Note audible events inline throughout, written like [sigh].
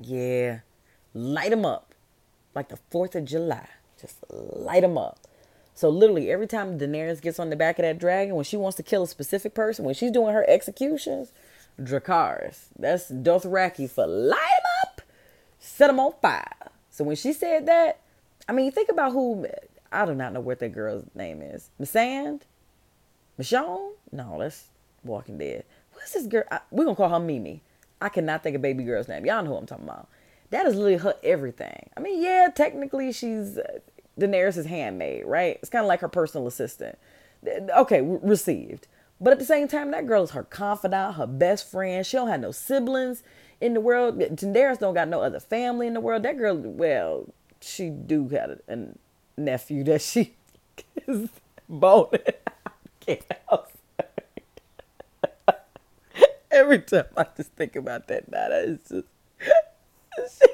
Yeah, light them up like the 4th of July. Just light them up. So literally every time Daenerys gets on the back of that dragon, when she wants to kill a specific person, when she's doing her executions, Dracarys. That's Dothraki for light them up, set them on fire. So when she said that, I mean, think about who, I do not know what that girl's name is. Missandei? Michonne? No, that's Walking Dead. What's this girl? I, we're going to call her Mimi. I cannot think of baby girl's name. Y'all know who I'm talking about. That is literally her everything. I mean, yeah, technically she's uh, Daenerys' handmaid, right? It's kind of like her personal assistant. Okay, received. But at the same time, that girl is her confidant, her best friend. She don't have no siblings in the world. Daenerys don't got no other family in the world. That girl, well, she do have a nephew that she [laughs] is boning. [laughs] Every time I just think about that is just she,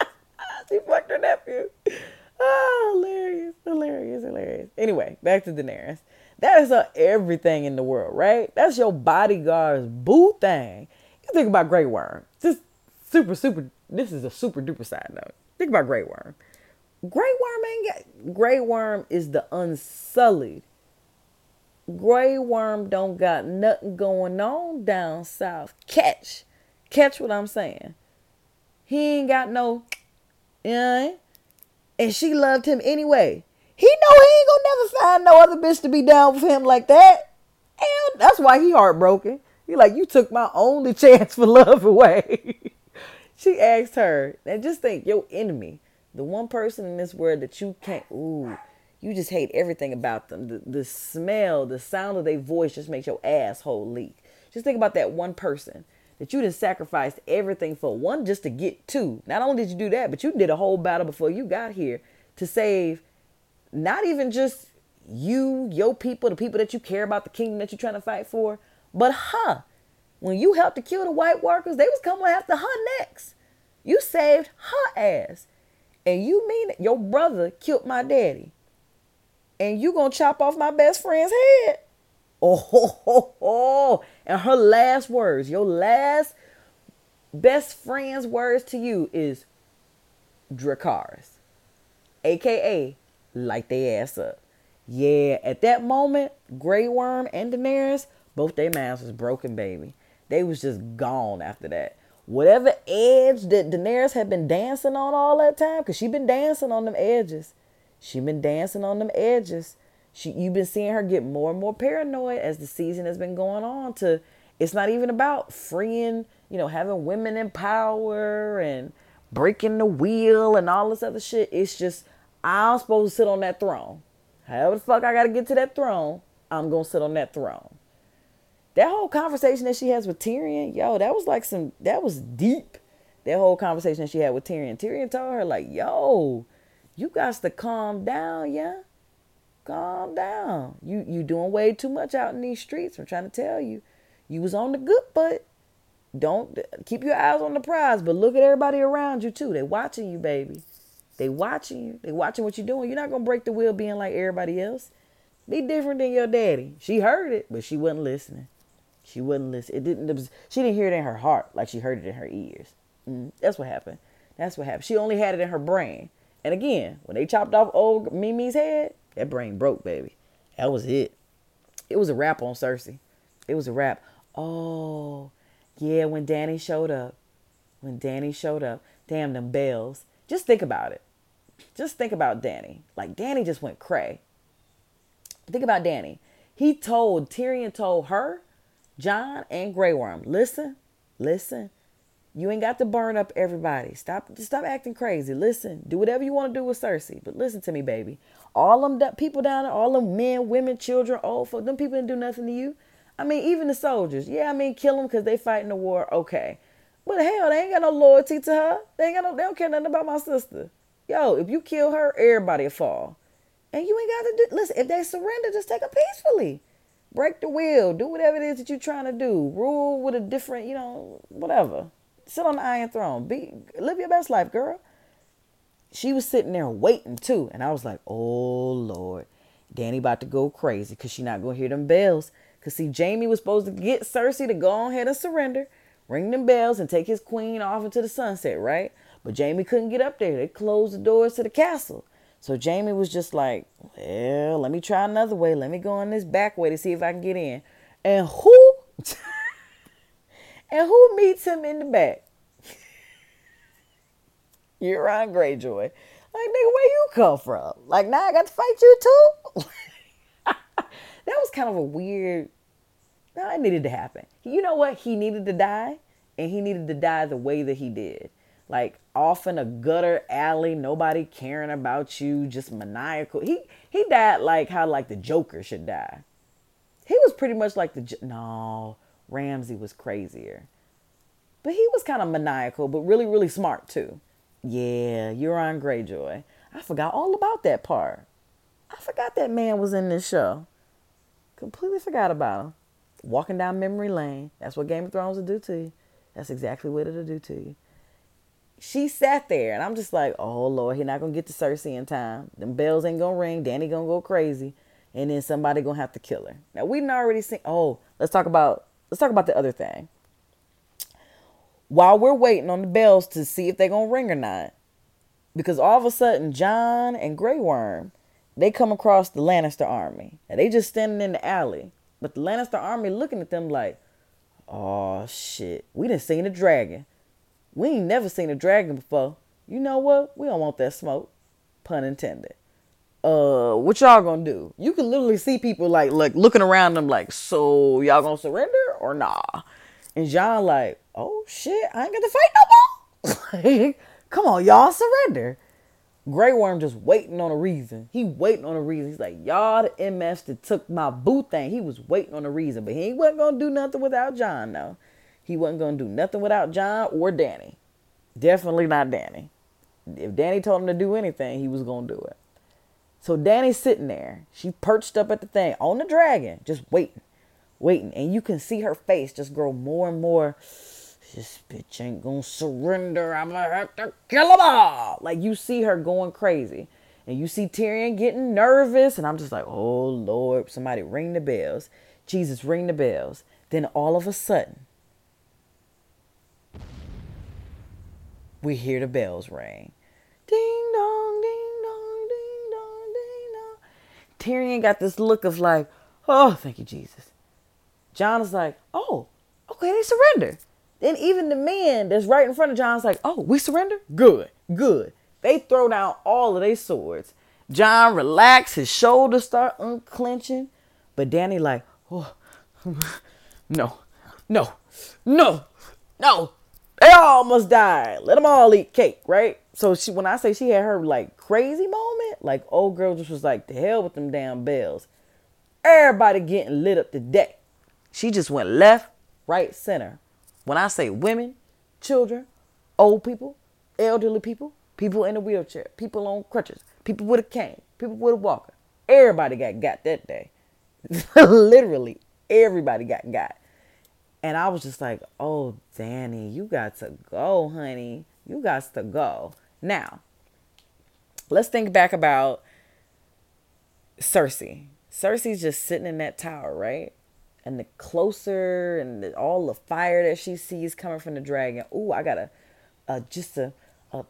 [laughs] she fucked her nephew. Oh, hilarious, hilarious, hilarious. Anyway, back to Daenerys. That is a everything in the world, right? That's your bodyguard's boo thing. You think about Grey Worm. Just super, super. This is a super duper side note. Think about Grey Worm. Grey Worm ain't got. Grey Worm is the unsullied. Grey Worm don't got nothing going on down south. Catch, catch what I'm saying. He ain't got no, yeah. and she loved him anyway. He know he ain't gonna never find no other bitch to be down with him like that. And that's why he heartbroken. He like, you took my only [laughs] chance for love away. [laughs] she asked her, and just think, your enemy, the one person in this world that you can't, ooh, you just hate everything about them. The, the smell, the sound of their voice just makes your asshole leak. Just think about that one person that you just sacrificed everything for. One, just to get two. Not only did you do that, but you did a whole battle before you got here to save not even just you, your people, the people that you care about, the kingdom that you're trying to fight for, but her. When you helped to kill the White Walkers, they was coming after her next. You saved her ass. And you mean it? Your brother killed my daddy. And you gonna chop off my best friend's head. Oh, ho, ho, ho. and her last words, your last best friend's words to you is Dracarys, aka light their ass up. Yeah, at that moment, Grey Worm and Daenerys, both their minds was broken, baby. They was just gone after that. Whatever edge that Daenerys had been dancing on all that time, because she been dancing on them edges. She been dancing on them edges. She you've been seeing her get more and more paranoid as the season has been going on to it's not even about freeing, you know, having women in power and breaking the wheel and all this other shit. It's just I'm supposed to sit on that throne. However the fuck I gotta get to that throne, I'm gonna sit on that throne. That whole conversation that she has with Tyrion, yo, that was like some that was deep. That whole conversation she had with Tyrion. Tyrion told her, like, yo, you got to calm down, yeah. Calm down. You you doing way too much out in these streets. I'm trying to tell you. You was on the good foot. Don't keep your eyes on the prize, but look at everybody around you too. They watching you, baby. They watching you. They watching what you're doing. You're not gonna break the wheel being like everybody else. Be different than your daddy. She heard it, but she wasn't listening. She wasn't listening. It didn't. It was, she didn't hear it in her heart like she heard it in her ears. Mm, that's what happened. That's what happened. She only had it in her brain. And again, when they chopped off old Mimi's head, that brain broke, baby. That was it. It was a wrap on Cersei. It was a wrap. Oh, yeah, when Dany showed up. When Dany showed up. Damn them bells. Just think about it. Just think about Dany. Like Dany just went cray. Think about Dany. He told Tyrion told her, Jon and Grey Worm, listen, listen. You ain't got to burn up everybody. Stop stop acting crazy. Listen, do whatever you want to do with Cersei. But listen to me, baby. All them people down there, all them men, women, children, old folk, them people didn't do nothing to you. I mean, even the soldiers. Yeah, I mean, kill them because they fighting the war. Okay. But hell, they ain't got no loyalty to her. They ain't got no, they don't care nothing about my sister. Yo, if you kill her, everybody will fall. And you ain't got to do, listen, if they surrender, just take it peacefully. Break the will. Do whatever it is that you're trying to do. Rule with a different, you know, whatever. Sit on the iron throne. Be, live your best life, girl. She was sitting there waiting too. And I was like, oh, Lord. Dany about to go crazy because she not to hear them bells. Because see, Jaime was supposed to get Cersei to go ahead and surrender ring them bells, and take his queen off into the sunset, right? But Jaime couldn't get up there. They closed the doors to the castle. So Jaime was just like, well, let me try another way. Let me go on this back way to see if I can get in. And who [laughs] and who meets him in the back? [laughs] Euron Greyjoy. Like, nigga, where you come from? Like, now I got to fight you too? [laughs] that was kind of a weird. No, it needed to happen. You know what? He needed to die, and he needed to die the way that he did. Like off in a gutter alley, nobody caring about you, just maniacal. He he died like how like the Joker should die. He was pretty much like the no Ramsay was crazier, but he was kind of maniacal, but really really smart too. Yeah, Euron Greyjoy. I forgot all about that part. I forgot that man was in this show. Completely forgot about him. Walking down memory lane. That's what Game of Thrones will do to you. That's exactly what it'll do to you. She sat there, and I'm just like, oh Lord, he not gonna get to Cersei in time. Them bells ain't gonna ring. Dany gonna go crazy, and then somebody gonna have to kill her. Now we didn't already seen. Oh, let's talk about let's talk about the other thing while we're waiting on the bells to see if they're going to ring or not. Because all of a sudden, Jon and Grey Worm, they come across the Lannister army. And they just standing in the alley. But the Lannister army looking at them like, oh shit, we didn't seen a dragon. We ain't never seen a dragon before. You know what? We don't want that smoke. Pun intended. Uh, what y'all gonna do? You can literally see people like like looking around them like, so y'all gonna surrender or nah? And Jon like, oh shit, I ain't to fight no more. [laughs] come on, y'all surrender. Grey Worm just waiting on a reason. He waiting on a reason. He's like, y'all the MFs that took my boo thing. He was waiting on a reason, but he wasn't gonna do nothing without Jon No, he wasn't gonna do nothing without Jon or Dany. Definitely not Dany. If Dany told him to do anything, he was gonna do it. So Dany's sitting there. She perched up at the thing on the dragon, just waiting, waiting, and you can see her face just grow more and more this bitch ain't gonna surrender. I'm gonna have to kill them all. Like you see her going crazy. And you see Tyrion getting nervous. And I'm just like, oh Lord, somebody ring the bells. Jesus, ring the bells. Then all of a sudden, we hear the bells ring. Ding dong, ding dong, ding dong, ding dong. Tyrion got this look of like, oh, thank you, Jesus. Jon is like, oh, okay, they surrender. Then even the man that's right in front of Jon's like, oh, we surrender? Good, good. They throw down all of their swords. Jon relax, his shoulders start unclenching. But Dany like, oh, [laughs] no, no, no, no. They all must die. Let them all eat cake, right? So she, when I say she had her like crazy moment, like old girl just was like, the hell with them damn bells. Everybody getting lit up today. She just went left, right, center. When I say women, children, old people, elderly people, people in a wheelchair, people on crutches, people with a cane, people with a walker, everybody got got that day. [laughs] Literally, everybody got got. And I was just like, oh, Dany, you got to go, honey. You got to go. Now, let's think back about Cersei. Cersei's just sitting in that tower, right? And the closer and the, all the fire that she sees coming from the dragon. Ooh, I got a, a just a, a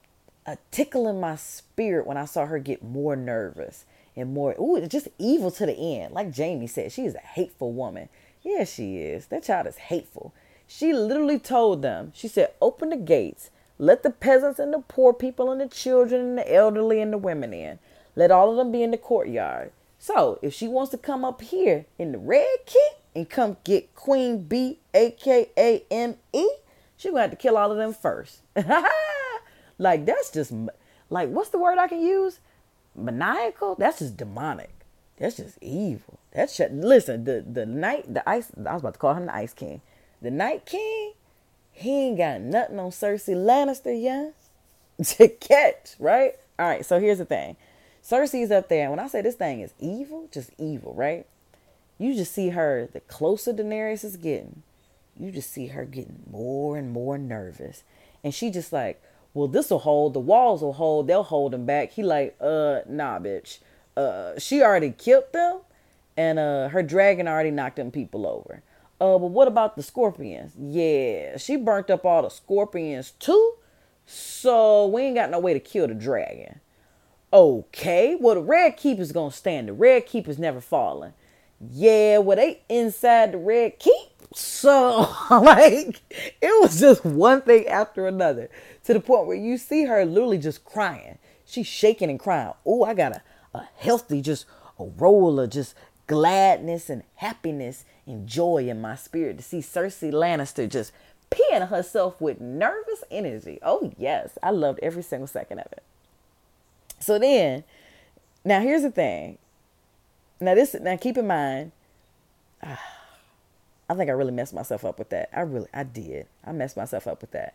a tickle in my spirit when I saw her get more nervous and more. Ooh, it's just evil to the end. Like Jaime said, she is a hateful woman. Yeah, she is. That child is hateful. She literally told them. She said, "Open the gates. Let the peasants and the poor people and the children and the elderly and the women in. Let all of them be in the courtyard." So, if she wants to come up here in the red keep, and come get Queen B, aka M E, she gonna have to kill all of them first. [laughs] like that's just like what's the word I can use? Maniacal. That's just demonic. That's just evil. That's just, listen. The the night the ice. I was about to call him the Ice King. The Night King. He ain't got nothing on Cersei Lannister, yeah, [laughs] to catch. Right. All right. So here's the thing. Cersei's up there, and when I say this thing is evil, just evil, right? you just see her, the closer Daenerys is getting, you just see her getting more and more nervous. And she just like, well, this will hold, the walls will hold, they'll hold him back. He like, uh, nah, bitch. Uh, she already killed them, and uh, her dragon already knocked them people over. Uh, but what about the scorpions? Yeah, she burnt up all the scorpions too. So we ain't got no way to kill the dragon. Okay, well the red keeper's gonna stand. The red keeper's never falling. Yeah, well they inside the red keep. So [laughs] like it was just one thing after another to the point where you see her literally just crying. She's shaking and crying. Oh, I got a, a healthy just a roll of just gladness and happiness and joy in my spirit to see Cersei Lannister just peeing herself with nervous energy. Oh yes, I loved every single second of it. So then, now here's the thing. Now this now keep in mind, uh, I think I really messed myself up with that. I really I did. I messed myself up with that.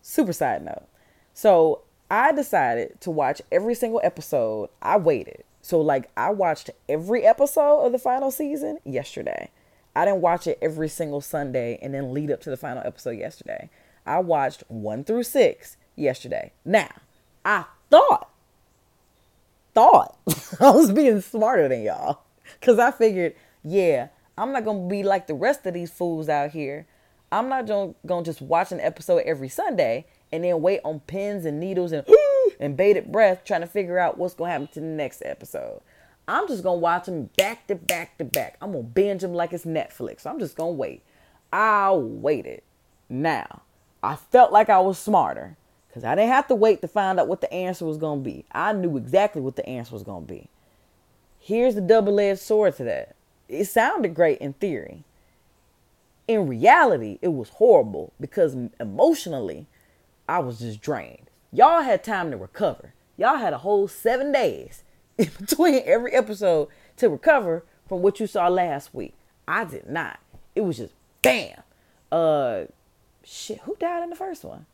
Super side note. So I decided to watch every single episode. I waited. So like I watched every episode of the final season yesterday. I didn't watch it every single Sunday and then lead up to the final episode yesterday. I watched 1 through 6 yesterday. Now, I thought thought [laughs] I was being smarter than y'all. Because I figured, yeah, I'm not going to be like the rest of these fools out here. I'm not going to just watch an episode every Sunday and then wait on pins and needles and, and bated breath trying to figure out what's going to happen to the next episode. I'm just going to watch them back to back to back. I'm going to binge them like it's Netflix. So I'm just going to wait. I waited. Now, I felt like I was smarter because I didn't have to wait to find out what the answer was going to be. I knew exactly what the answer was going to be. Here's the double edged sword to that. It sounded great in theory. In reality, it was horrible because emotionally, I was just drained. Y'all had time to recover. Y'all had a whole seven days [laughs] in between every episode to recover from what you saw last week. I did not. It was just bam. Uh, shit. Who died in the first one?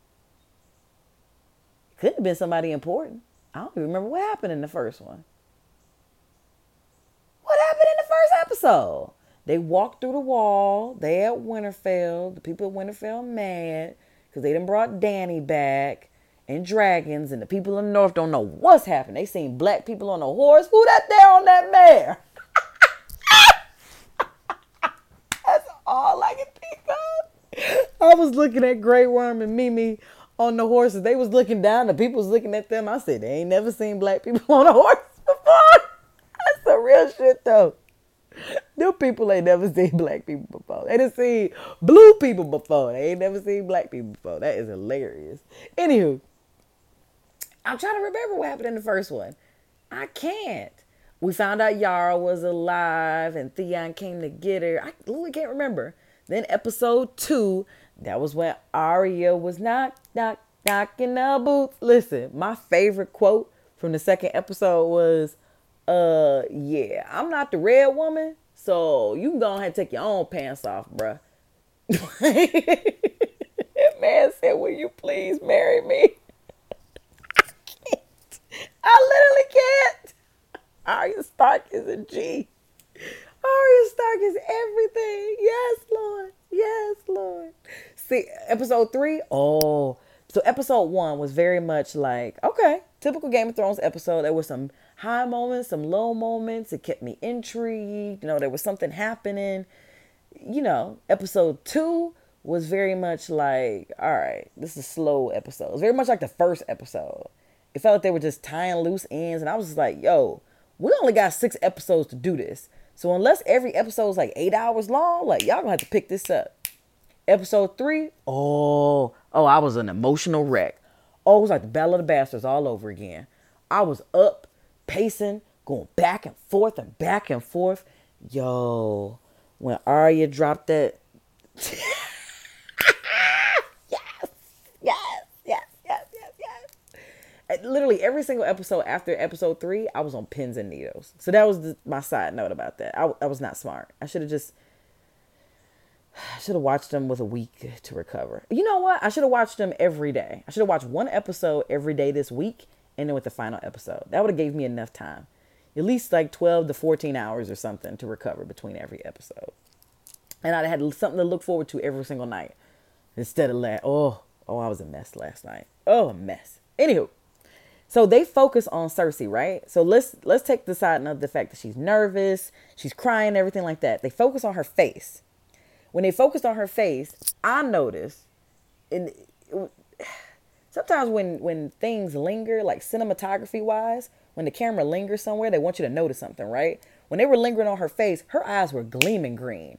Could have been somebody important. I don't even remember what happened in the first one. What happened in the first episode? They walked through the wall. They at Winterfell. The people at Winterfell mad because they done brought Dany back and dragons, and the people in the north don't know what's happening. They seen black people on a horse. Who that there on that mare? [laughs] That's all I can think of. I was looking at Grey Worm and Mimi on the horses. They was looking down. The people was looking at them. I said, they ain't never seen black people [laughs] on a horse before. [laughs] That's the real shit though. New people ain't never seen black people before. They seen blue people before. They ain't never seen black people before. That is hilarious. Anywho, I'm trying to remember what happened in the first one. I can't. We found out Yara was alive and Theon came to get her. I literally can't remember. Then episode two, that was when Arya was knock, knock, knocking the boots. Listen, my favorite quote from the second episode was, uh, yeah, I'm not the red woman, so you can go ahead and take your own pants off, bruh. [laughs] man said, will you please marry me? [laughs] I literally can't. Arya Stark is a G. Arya Stark is everything. Yes, Lord. See, episode three. Oh, so episode one was very much like okay, typical Game of Thrones episode. There were some high moments, some low moments. It kept me intrigued. You know, there was something happening. You know, episode two was very much like, all right, this is a slow episode. It was very much like the first episode. It felt like they were just tying loose ends, and I was just like, yo, we only got six episodes to do this. So unless every episode is like eight hours long, like y'all gonna have to pick this up. Episode three, oh, oh, I was an emotional wreck. Oh, it was like the Battle of the Bastards all over again. I was up, pacing, going back and forth and back and forth. Yo, when Arya dropped that. [laughs] yes, yes, yes, yes, yes, yes. Literally every single episode after episode three, I was on pins and needles. So that was the, my side note about that. I, I was not smart. I should have just I should have watched them with a week to recover. You know what? I should have watched them every day. I should have watched one episode every day this week and then with the final episode. That would have gave me enough time. At least like 12 to 14 hours or something to recover between every episode. And I'd had something to look forward to every single night. Instead of like, oh, oh, I was a mess last night. Oh, a mess. Anywho, so they focus on Cersei, right? So let's let's take the side of the fact that she's nervous, she's crying, everything like that. They focus on her face when they focused on her face, I noticed, and sometimes when when things linger, like cinematography wise, when the camera lingers somewhere, they want you to notice something, right? When they were lingering on her face, her eyes were gleaming green,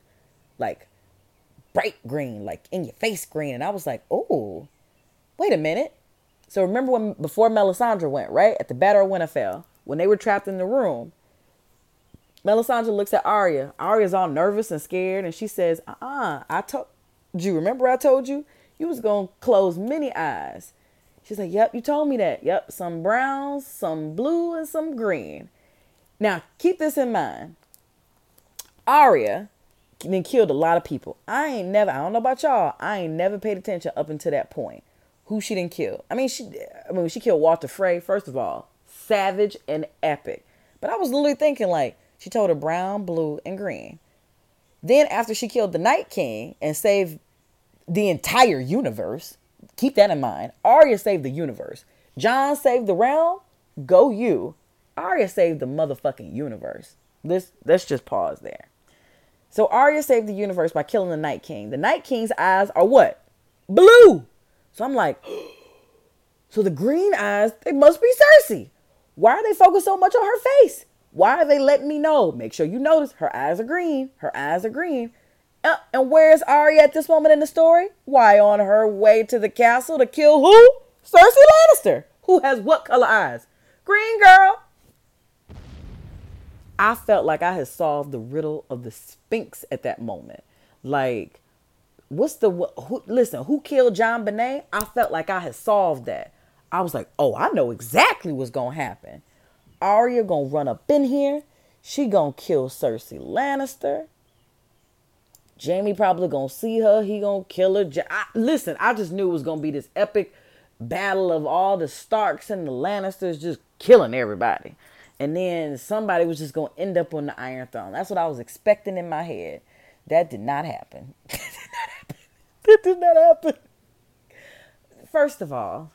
like bright green, like in your face green, and I was like, oh, wait a minute. So remember when before Melisandre went right at the Battle of Winterfell when they were trapped in the room Melisandre looks at Arya. Arya's all nervous and scared, and she says, uh-uh, I told you, remember I told you? You was to close many eyes. She's like, yep, you told me that. Yep, some browns, some blue, and some green. Now, keep this in mind. Arya then killed a lot of people. I ain't never, I don't know about y'all, I ain't never paid attention up until that point. Who she didn't kill. I mean, she, I mean, she killed Walder Frey, first of all, savage and epic. But I was literally thinking, like, she told her brown, blue, and green. Then, after she killed the Night King and saved the entire universe, keep that in mind. Arya saved the universe. Jon saved the realm. Go you. Arya saved the motherfucking universe. Let's let's just pause there. So Arya saved the universe by killing the Night King. The Night King's eyes are what? Blue. So I'm like, [gasps] so the green eyes, they must be Cersei. Why are they focused so much on her face? Why are they letting me know? Make sure you notice her eyes are green. Her eyes are green. Uh, and where's Arya at this moment in the story? Why, on her way to the castle to kill who? Cersei Lannister. Who has what color eyes? Green girl. I felt like I had solved the riddle of the Sphinx at that moment. Like, what's the who, listen? Who killed JonBenet? I felt like I had solved that. I was like, oh, I know exactly what's gonna happen. Arya gonna run up in here. She gonna kill Cersei Lannister. Jaime probably gonna see her. He gonna kill her. I, listen, I just knew it was gonna be this epic battle of all the Starks and the Lannisters just killing everybody. And then somebody was just gonna end up on the Iron Throne. That's what I was expecting in my head. That did not happen. [laughs] That did not happen. First of all,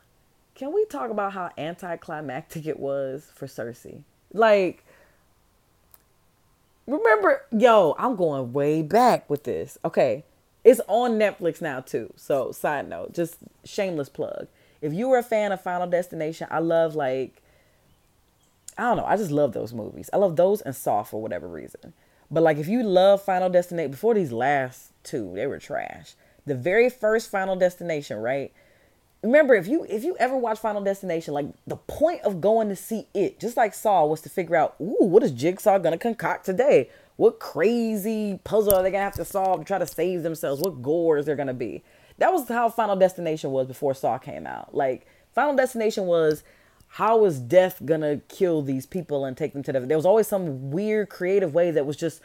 can we talk about how anticlimactic it was for Cersei? Like, remember, yo, I'm going way back with this. Okay, it's on Netflix now too. So, side note, just shameless plug. If you were a fan of Final Destination, I love like, I don't know, I just love those movies. I love those and Saw for whatever reason. But like, if you love Final Destination, before these last two, they were trash. The very first Final Destination, right? Remember if you if you ever watch Final Destination, like the point of going to see it, just like Saw, was to figure out, ooh, what is Jigsaw gonna concoct today? What crazy puzzle are they gonna have to solve to try to save themselves? What gore is there gonna be? That was how Final Destination was before Saw came out. Like Final Destination was how is death gonna kill these people and take them to the there was always some weird creative way that was just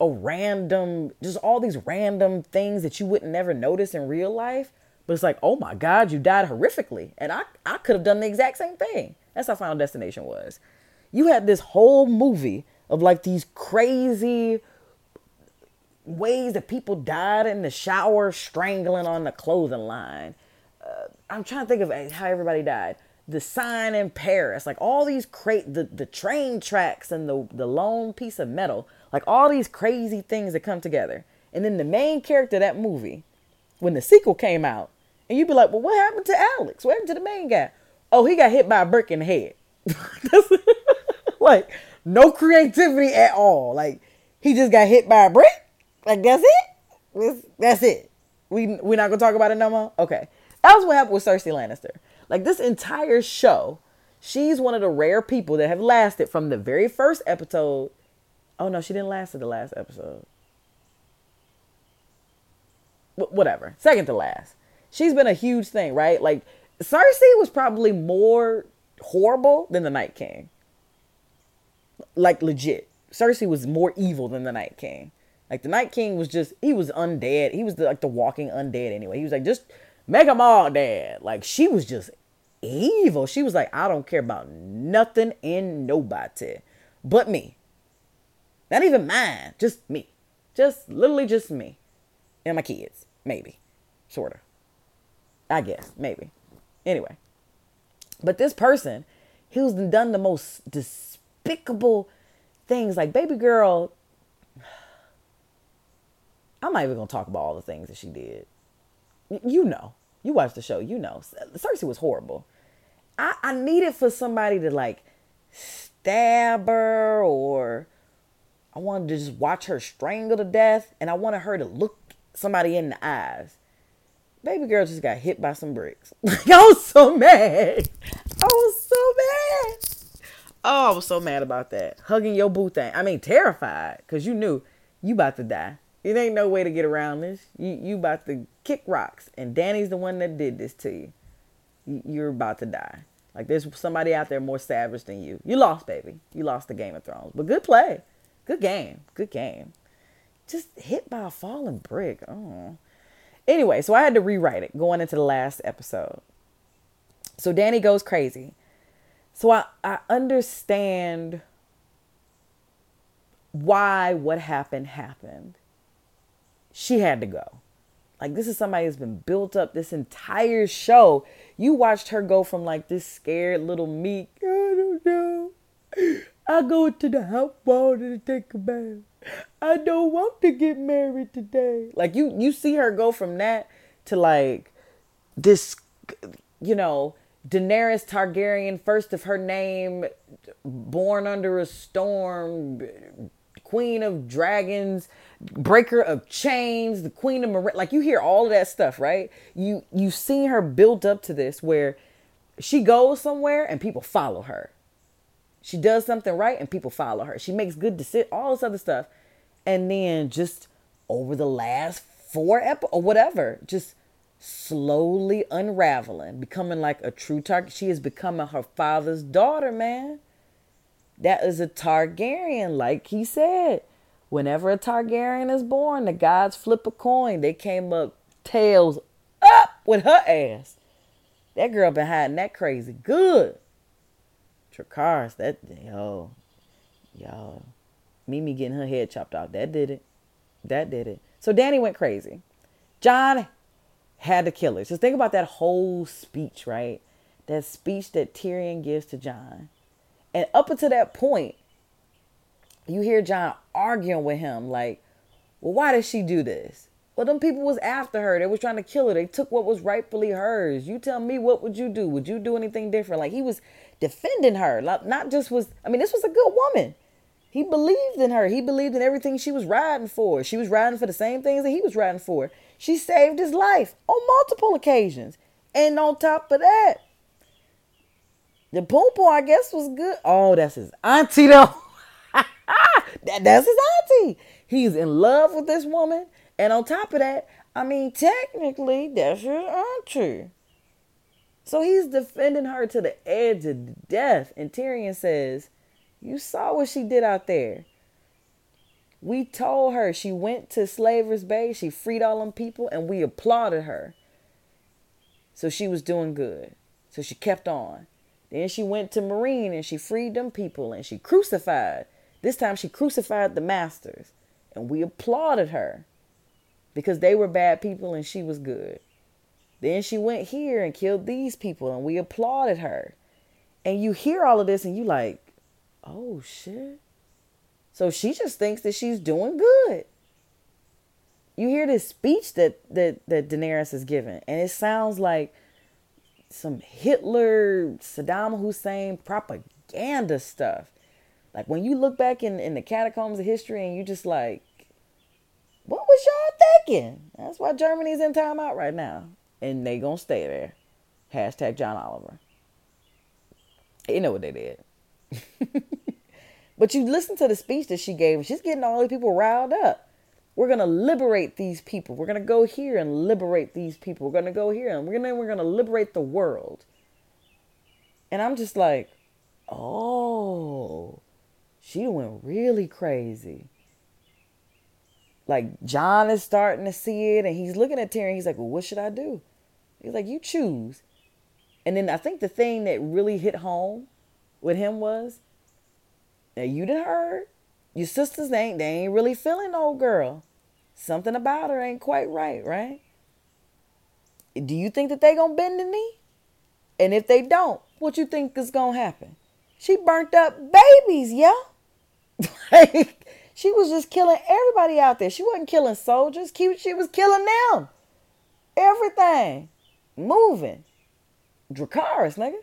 a random just all these random things that you wouldn't never notice in real life but it's like, oh my God, you died horrifically. And I, I could have done the exact same thing. That's how Final Destination was. You had this whole movie of like these crazy ways that people died in the shower, strangling on the clothing line. Uh, I'm trying to think of how everybody died. The sign in Paris, like all these crate, the, the train tracks and the, the lone piece of metal, like all these crazy things that come together. And then the main character of that movie, when the sequel came out, and you'd be like, well, what happened to Alex? What happened to the main guy? Oh, he got hit by a brick in the head. [laughs] [laughs] like, no creativity at all. Like, he just got hit by a brick. Like, that's it? That's it. We, we're not going to talk about it no more? Okay. That was what happened with Cersei Lannister. Like, this entire show, she's one of the rare people that have lasted from the very first episode. Oh, no, she didn't last to the last episode. whatever. Second to last she's been a huge thing, right? Like Cersei was probably more horrible than the Night King. Like legit. Cersei was more evil than the Night King. Like the Night King was just he was undead. He was the, like the walking undead anyway. He was like just make them all dead. Like she was just evil. She was like I don't care about nothing and nobody but me. Not even mine, just me. Just literally just me and my kids, maybe, sort of. I guess, maybe. Anyway. But this person, who's done the most despicable things, like baby girl. I'm not even gonna talk about all the things that she did. You know, you watch the show, you know. Cersei was horrible. I, I needed for somebody to like stab her or I wanted to just watch her strangle to death and I wanted her to look somebody in the eyes. Baby girl just got hit by some bricks. [laughs] I was so mad. I was so mad. Oh, I was so mad about that. Hugging your boo thing. I mean, terrified because you knew you about to die. It ain't no way to get around this. You you about to kick rocks, and Dany's the one that did this to you. You're about to die. Like there's somebody out there more savage than you. You lost, baby. You lost the Game of Thrones, but good play, good game, good game. Just hit by a falling brick. Oh. Anyway, so I had to rewrite it going into the last episode. So Dany goes crazy. So I, I understand why what happened happened. She had to go. Like this is somebody who's been built up this entire show. You watched her go from like this scared little meek, I don't know. I go to the hot water to take a bath. I don't want to get married today. Like you you see her go from that to like this you know, Daenerys Targaryen, first of her name, born under a storm, queen of dragons, breaker of chains, the queen of Mar- like you hear all of that stuff, right? You you seen her built up to this where she goes somewhere and people follow her. She does something right and people follow her. She makes good decisions, all this other stuff. And then just over the last four episodes or whatever, just slowly unraveling, becoming like a true target. She is becoming her father's daughter, man. That is a Targaryen, like he said. Whenever a Targaryen is born, the gods flip a coin. They came up tails up with her ass. That girl been hiding that crazy good. Dracarys, that yo, yo, Mimi getting her head chopped off. That did it. That did it. So Dany went crazy. Jon had to kill her. Just think about that whole speech, right? That speech that Tyrion gives to Jon. And up until that point, you hear Jon arguing with him, like, well, why did she do this? Well, them people was after her. They was trying to kill her. They took what was rightfully hers. You tell me, what would you do? Would you do anything different? Like he was defending her. Not just was. I mean, this was a good woman. He believed in her. He believed in everything she was riding for. She was riding for the same things that he was riding for. She saved his life on multiple occasions. And on top of that, the poo I guess, was good. Oh, that's his auntie, though. [laughs] that, that's his auntie. He's in love with this woman. And on top of that, I mean, technically, that's your auntie. So he's defending her to the edge of death. And Tyrion says, You saw what she did out there. We told her she went to Slaver's Bay, she freed all them people, and we applauded her. So she was doing good. So she kept on. Then she went to Meereen and she freed them people and she crucified. This time she crucified the masters. And we applauded her because they were bad people and she was good. Then she went here and killed these people and we applauded her. And you hear all of this and you like, oh shit. So she just thinks that she's doing good. You hear this speech that that that Daenerys is giving, and it sounds like some Hitler, Saddam Hussein propaganda stuff. Like when you look back in, in the catacombs of history and you just like, was y'all thinking? That's why Germany's in timeout right now. And they gonna stay there. Hashtag John Oliver. You know what they did. [laughs] but you listen to the speech that she gave, she's getting all these people riled up. We're gonna liberate these people. We're gonna go here and liberate these people. We're gonna go here and we're gonna we're gonna liberate the world. And I'm just like, oh, she went really crazy. Like Jon is starting to see it, and he's looking at Tyrion. He's like, well, what should I do? He's like, you choose. And then I think the thing that really hit home with him was, now you done heard your sisters ain't they ain't really feeling old girl. Something about her ain't quite right, right? Do you think that they gonna bend the knee? And if they don't, what you think is gonna happen? She burnt up babies, yeah. [laughs] like She was just killing everybody out there. She wasn't killing soldiers. She was killing them. Everything. Moving. Dracarys, nigga.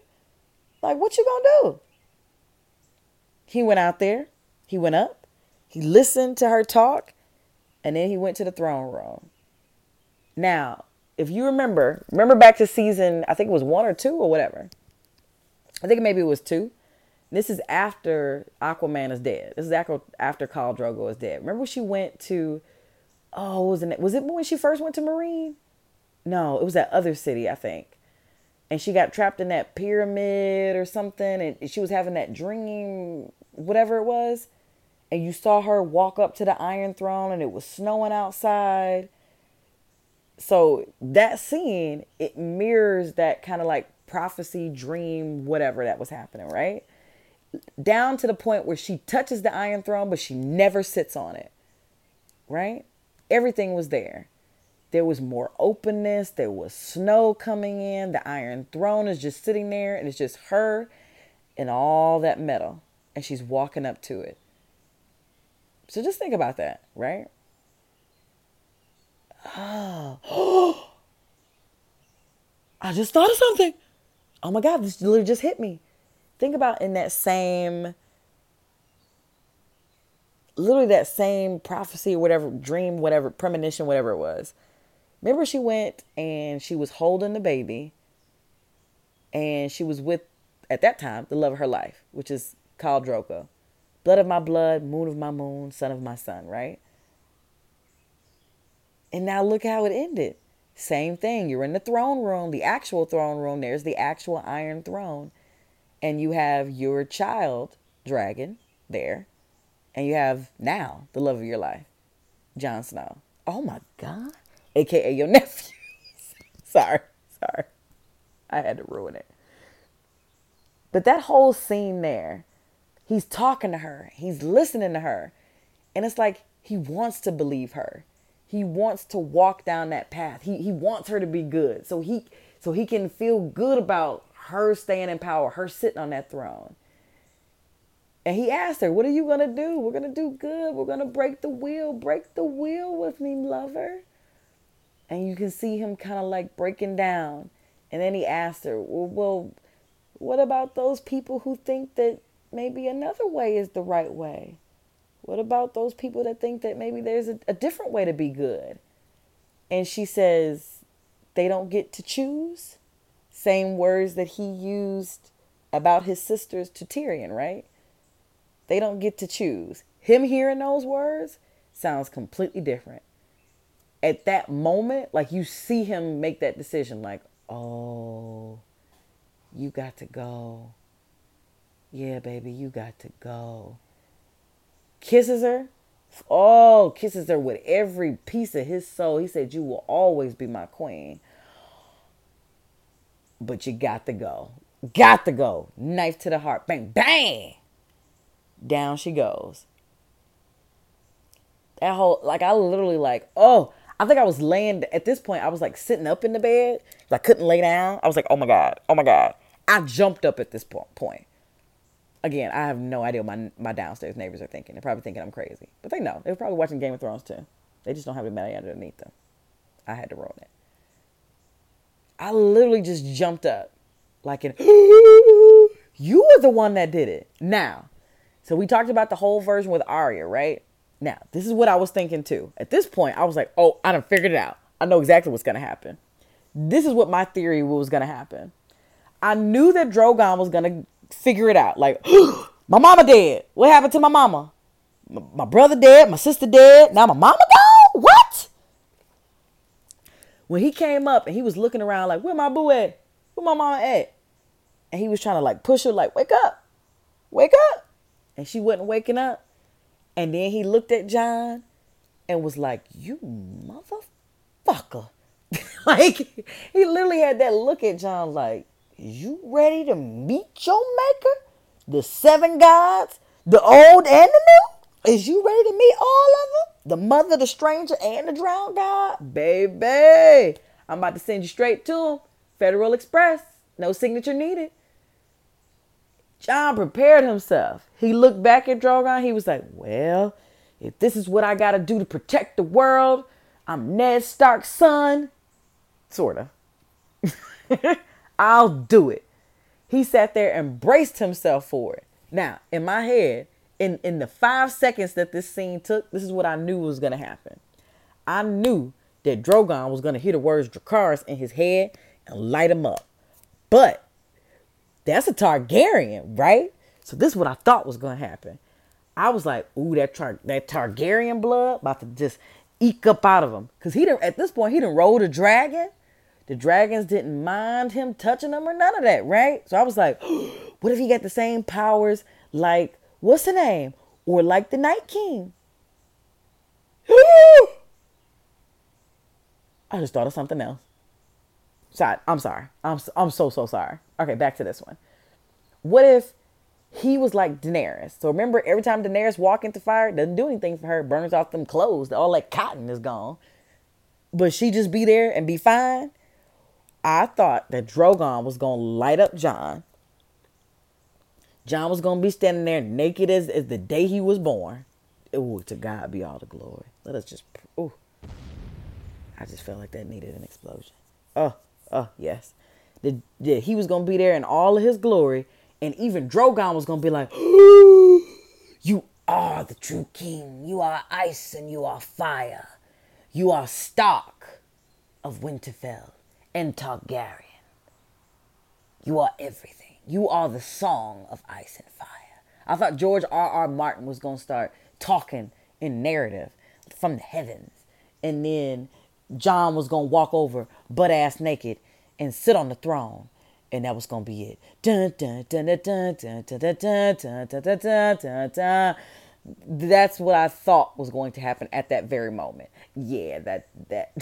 Like, what you gonna do? He went out there. He went up. He listened to her talk. And then he went to the throne room. Now, if you remember, remember back to season, I think it was one or two or whatever. I think maybe it was two. This is after Aquaman is dead. This is after Khal Drogo is dead. Remember when she went to, oh, was it was it when she first went to Meereen? No, it was that other city, I think. And she got trapped in that pyramid or something, and she was having that dream, whatever it was. And you saw her walk up to the Iron Throne, and it was snowing outside so that scene it mirrors that kind of like prophecy dream whatever that was happening right down to the point where she touches the iron throne but she never sits on it right everything was there there was more openness there was snow coming in the iron throne is just sitting there and it's just her and all that metal and she's walking up to it so just think about that right Oh. [gasps] I just thought of something. Oh my God, this literally just hit me. Think about in that same, literally that same prophecy or whatever, dream, whatever, premonition, whatever it was. Remember, she went and she was holding the baby and she was with, at that time, the love of her life, which is Khal Drogo. Blood of my blood, moon of my moon, son of my son, right? And now look how it ended. Same thing. You're in the throne room, the actual throne room. There's the actual iron throne. And you have your child, dragon, there. And you have now the love of your life, Jon Snow. Oh my God. AKA your [laughs] nephew. sorry. Sorry. I had to ruin it. But that whole scene there, he's talking to her, he's listening to her. And it's like he wants to believe her. He wants to walk down that path. He he wants her to be good. So he so he can feel good about her staying in power, her sitting on that throne. And he asked her, What are you going to do? We're going to do good. We're going to break the wheel. Break the wheel with me, lover. And you can see him kind of like breaking down. And then he asked her, Well, well what about those people who think that maybe another way is the right way? What about those people that think that maybe there's a, a different way to be good? And she says, they don't get to choose. Same words that he used about his sisters to Tyrion, right? They don't get to choose. Him hearing those words sounds completely different. At that moment, like you see him make that decision, like, oh, you got to go. Yeah, baby, you got to go kisses her. Oh, kisses her with every piece of his soul. He said, You will always be my queen. But you got to go. Got to go. Knife to the heart. Bang, bang. Down she goes. That whole, like, I literally, like, oh, I think I was laying, at this point, I was like sitting up in the bed. I couldn't lay down. I was like, oh my God, oh my God. I jumped up at this point again, I have no idea what my my downstairs neighbors are thinking. They're probably thinking I'm crazy, but they know. They're probably watching Game of Thrones too. They just don't have anybody underneath them. I had to roll it. I literally just jumped up, like in. [gasps] you were the one that did it. Now, so we talked about the whole version with Arya, right? Now, this is what I was thinking too. At this point, I was like, oh, I done figured it out. I know exactly what's gonna happen. This is what my theory was gonna happen. I knew that Drogon was gonna figure it out. Like, [gasps] my mama dead. What happened to my mama? My, my brother dead. My sister dead. Now my mama gone. When he came up and he was looking around like, where my boo at? Where my mama at? And he was trying to like push her, like, wake up, wake up. And she wasn't waking up. And then he looked at Jon and was like, you motherfucker. [laughs] like, he literally had that look at Jon like, you ready to meet your maker? The seven gods, the old and the new? Is you ready to meet all of them? The mother, the stranger, and the drowned guy, Baby, I'm about to send you straight to him. Federal Express. No signature needed. Jon prepared himself. He looked back at Drogon. He was like, well, if this is what I gotta do to protect the world, I'm Ned Stark's son. Sorta. [laughs] I'll do it. He sat there and braced himself for it. Now, in my head, in, in the five seconds that this scene took, this is what I knew was gonna happen. I knew that Drogon was gonna hear the words Dracarys in his head and light him up. But that's a Targaryen, right? So this is what I thought was gonna happen. I was like, ooh, that Tar- that Targaryen blood about to just eke up out of him. Cause he didn't at this point he didn't roll a dragon. The dragons didn't mind him touching them or none of that, right? So I was like, [gasps] what if he got the same powers like what's the name? Or like the Night King? [gasps] I just thought of something else. Sorry, I'm sorry. I'm I'm so so sorry. Okay, back to this one. What if he was like Daenerys? So remember, every time Daenerys walk into fire, doesn't do anything for her, burns off them clothes, all that cotton is gone. But she just be there and be fine. I thought that Drogon was gonna light up Jon. Jon was gonna be standing there naked as, as the day he was born. Ooh, to God be all the glory. Let us just. Ooh, I just felt like that needed an explosion. Oh, oh yes. The, the, he was gonna be there in all of his glory, and even Drogon was gonna be like, [gasps] "You are the true king. You are ice and you are fire. You are Stark of Winterfell and Targaryen. You are everything. You are the song of ice and fire." I thought George R. R. Martin was gonna start talking in narrative from the heavens, and then Jon was gonna walk over butt ass naked and sit on the throne. And that was gonna be it. Dun, dun, dun, dun, dun, dun, dun, dun, dun, dun, dun. That's what I thought was going to happen at that very moment. Yeah, that that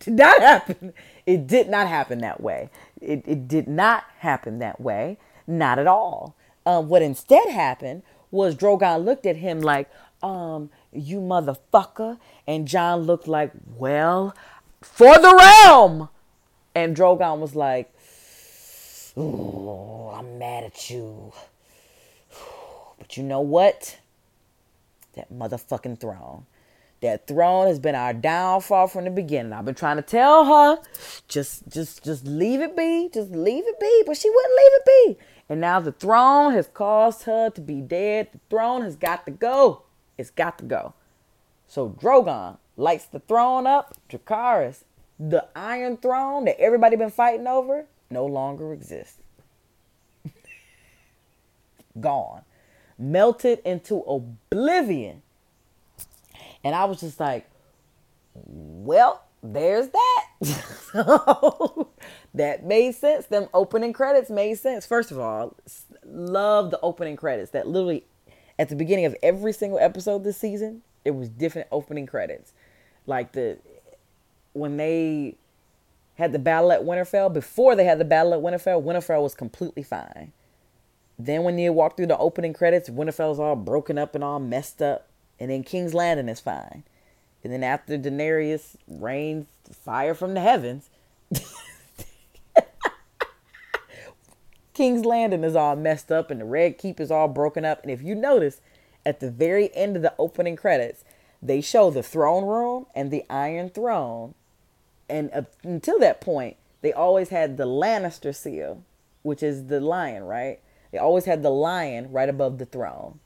did not happen. It did not happen that way. It, it did not happen that way. Not at all. Um, what instead happened was Drogon looked at him like, um, you motherfucker. And Jon looked like, well, for the realm. And Drogon was like, Ooh, I'm mad at you. [sighs] But you know what? That motherfucking throne. That throne has been our downfall from the beginning. I've been trying to tell her, just, just, just leave it be, just leave it be, but she wouldn't leave it be. And now the throne has caused her to be dead. The throne has got to go. It's got to go. So Drogon lights the throne up. Dracarys, the Iron Throne that everybody been fighting over, no longer exists. [laughs] Gone. Melted into oblivion. And I was just like, well, there's that. [laughs] so that made sense. Them opening credits made sense. First of all, love the opening credits that literally at the beginning of every single episode this season, it was different opening credits. Like the when they had the battle at Winterfell, before they had the battle at Winterfell, Winterfell was completely fine. Then when you walk through the opening credits, Winterfell's all broken up and all messed up. And then King's Landing is fine. And then after Daenerys rains fire from the heavens, [laughs] King's Landing is all messed up and the Red Keep is all broken up. And if you notice, at the very end of the opening credits, they show the throne room and the Iron Throne. And uh, until that point, they always had the Lannister seal, which is the lion, right? They always had the lion right above the throne.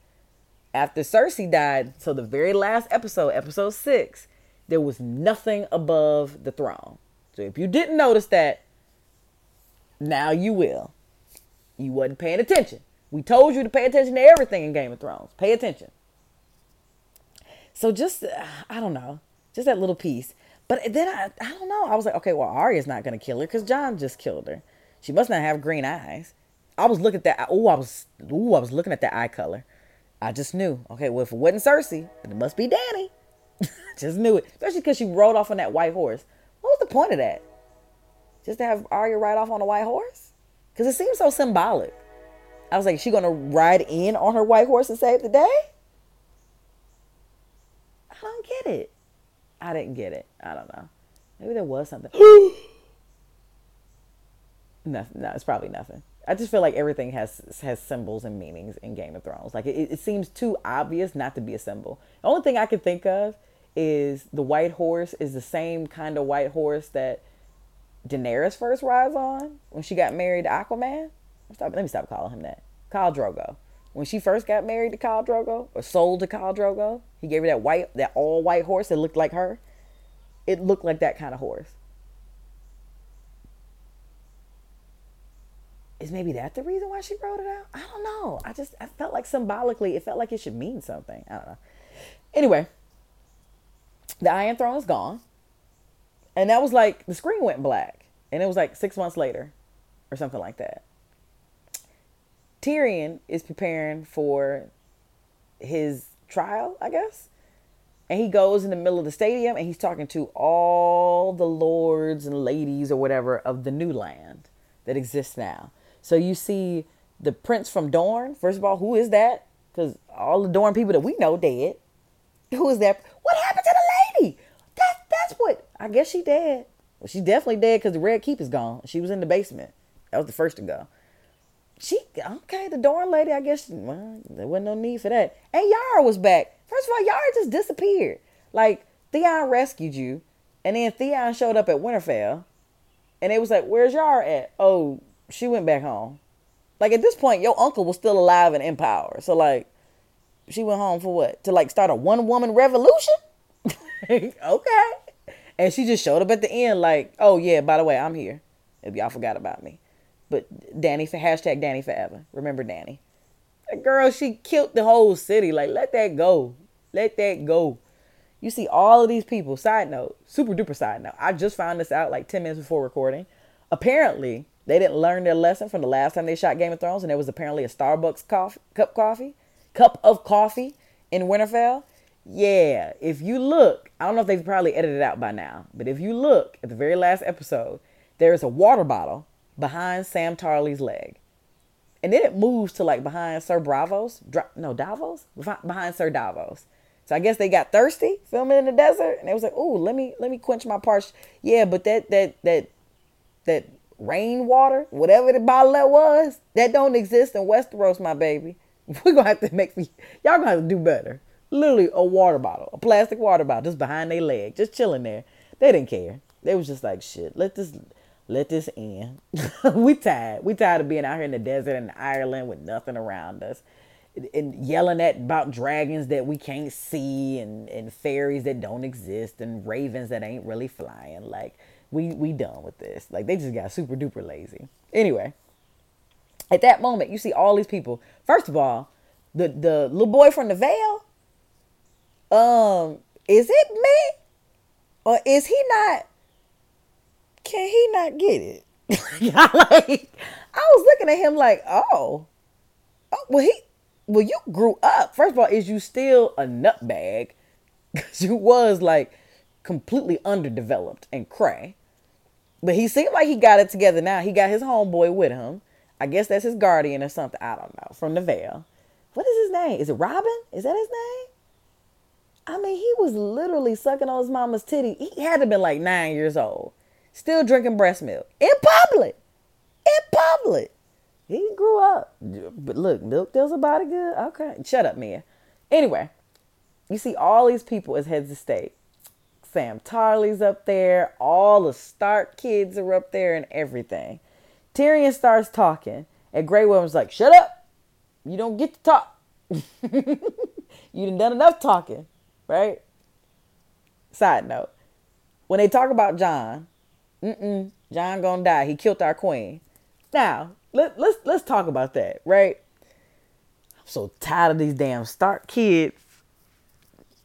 After Cersei died, so the very last episode, episode six, there was nothing above the throne. So if you didn't notice that, now you will. You wasn't paying attention. We told you to pay attention to everything in Game of Thrones. Pay attention. So just, uh, I don't know, just that little piece. But then I, I don't know. I was like, okay, well, Arya's not gonna kill her because Jon just killed her. She must not have green eyes. I was looking at that. Oh, I was, oh, I was looking at that eye color. I just knew. Okay, well, if it wasn't Cersei, then it must be Dany. [laughs] just knew it, especially because she rode off on that white horse. What was the point of that? Just to have Arya ride off on a white horse? Because it seems so symbolic. I was like, she gonna ride in on her white horse and save the day? I don't get it. I didn't get it. I don't know. Maybe there was something. [gasps] nothing. No, it's probably nothing. I just feel like everything has has symbols and meanings in Game of Thrones. Like it, it seems too obvious not to be a symbol. The only thing I can think of is the white horse is the same kind of white horse that Daenerys first rides on when she got married to Aquaman. Stop, let me stop calling him that. Khal Drogo. When she first got married to Khal Drogo or sold to Khal Drogo, he gave her that white, that all white horse that looked like her. It looked like that kind of horse. Is maybe that the reason why she wrote it out? I don't know. I just I felt like symbolically it felt like it should mean something. I don't know. Anyway, the Iron Throne is gone. And that was like the screen went black. And it was like six months later or something like that. Tyrion is preparing for his trial, I guess. And he goes in the middle of the stadium and he's talking to all the lords and ladies or whatever of the new land that exists now. So you see the prince from Dorne. First of all, who is that? Because all the Dorne people that we know dead. Who is that? What happened to the lady? That that's what I guess she dead. Well, she's definitely dead because the Red Keep is gone. She was in the basement. That was the first to go she okay, the Dorne lady, I guess well, there wasn't no need for that. And Yara was back. First of all, Yara just disappeared. Like Theon rescued you, and then Theon showed up at Winterfell, and it was like, "Where's Yara at?" Oh, she went back home. Like at this point, your uncle was still alive and in power. So like, she went home for what? To like start a one woman revolution? [laughs] okay. And she just showed up at the end, like, "Oh yeah, by the way, I'm here. If y'all forgot about me." But Dany for hashtag Dany forever. Remember Dany. That girl, she killed the whole city. Like, let that go. Let that go. You see all of these people. Side note, super duper side note. I just found this out like 10 minutes before recording. Apparently, they didn't learn their lesson from the last time they shot Game of Thrones, and there was apparently a Starbucks coffee, cup coffee, cup of coffee in Winterfell. Yeah, if you look, I don't know if they've probably edited it out by now, but if you look at the very last episode, there is a water bottle behind Sam Tarly's leg. And then it moves to like behind Sir Bravos. No, Davos? Behind Sir Davos. So I guess they got thirsty filming in the desert, and they was like, "Oh, let me let me quench my parched." Yeah, but that that that that rainwater, whatever the bottle that was, that don't exist in Westeros, my baby. [laughs] We're gonna have to make me. Y'all gonna have to do better. Literally a water bottle, a plastic water bottle, just behind their leg, just chilling there. They didn't care. They was just like, "Shit, let this let this end. [laughs] we tired. We tired of being out here in the desert in Ireland with nothing around us. And yelling at about dragons that we can't see and, and fairies that don't exist and ravens that ain't really flying. Like we we done with this. Like they just got super duper lazy. Anyway, at that moment you see all these people. First of all, the the little boy from the Vale. Um, is it me? Or is he not can he not get it? [laughs] like, I was looking at him like, oh, oh, well, he, well, you grew up. First of all, is you still a nutbag? [laughs] Because you was like completely underdeveloped and cray. But he seemed like he got it together now. He got his homeboy with him. I guess that's his guardian or something. I don't know. From the Vale. What is his name? Is it Robin? Is that his name? I mean, he was literally sucking on his mama's titty. He had to have been like nine years old still drinking breast milk in public. In public. He grew up. But look, milk does a body good. Okay. Shut up, Mia. Anyway, you see all these people as heads of state. Sam Tarly's up there. All the Stark kids are up there and everything. Tyrion starts talking. And Grey Worm's like, shut up. You don't get to talk. [laughs] you done done enough talking, right? Side note. When they talk about Jon, Mm-mm. Jon gonna die. He killed our queen. Now, let, let's let's talk about that, right? I'm so tired of these damn Stark kids.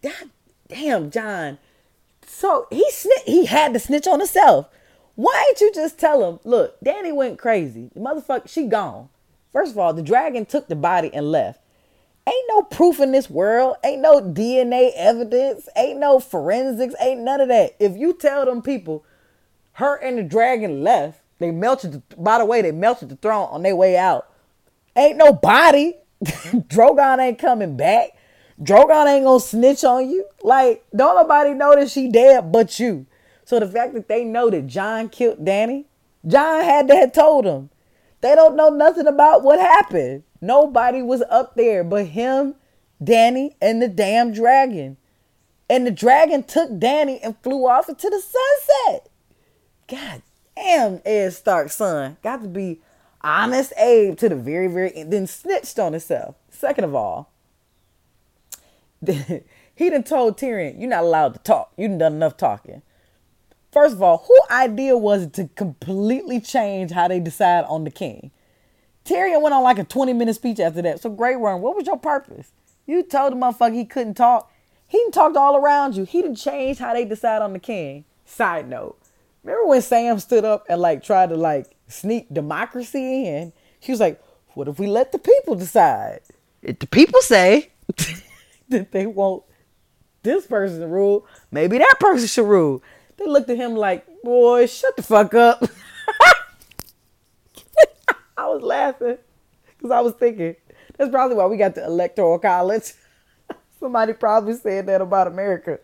God damn, Jon. So he snitch he had to snitch on himself. Why ain't you just tell him, look, Dany went crazy. The motherfucker, she gone. First of all, the dragon took the body and left. Ain't no proof in this world. Ain't no DNA evidence. Ain't no forensics. Ain't none of that. If you tell them people her and the dragon left. They melted. The, by the way, they melted the throne on their way out. Ain't no body. [laughs] Drogon ain't coming back. Drogon ain't gonna snitch on you. Like, don't nobody know that she dead but you. So the fact that they know that Jon killed Dany, Jon had to have told him. They don't know nothing about what happened. Nobody was up there but him, Dany, and the damn dragon. And the dragon took Dany and flew off into the sunset. God damn, Ned Stark's son. Got to be honest Abe to the very, very end. Then snitched on himself. Second of all, [laughs] he done told Tyrion, you're not allowed to talk. You done done enough talking. First of all, who idea was it to completely change how they decide on the king? Tyrion went on like a 20 minute speech after that. So Grey Worm, what was your purpose? You told the motherfucker he couldn't talk. He talked all around you. He done changed how they decide on the king. Side note, remember when Sam stood up and like tried to like sneak democracy in? He was like, what if we let the people decide? If the people say [laughs] [laughs] that they want this person to rule, maybe that person should rule. They looked at him like, boy, shut the fuck up. [laughs] I was laughing because I was thinking, that's probably why we got the electoral college. [laughs] Somebody probably said that about America.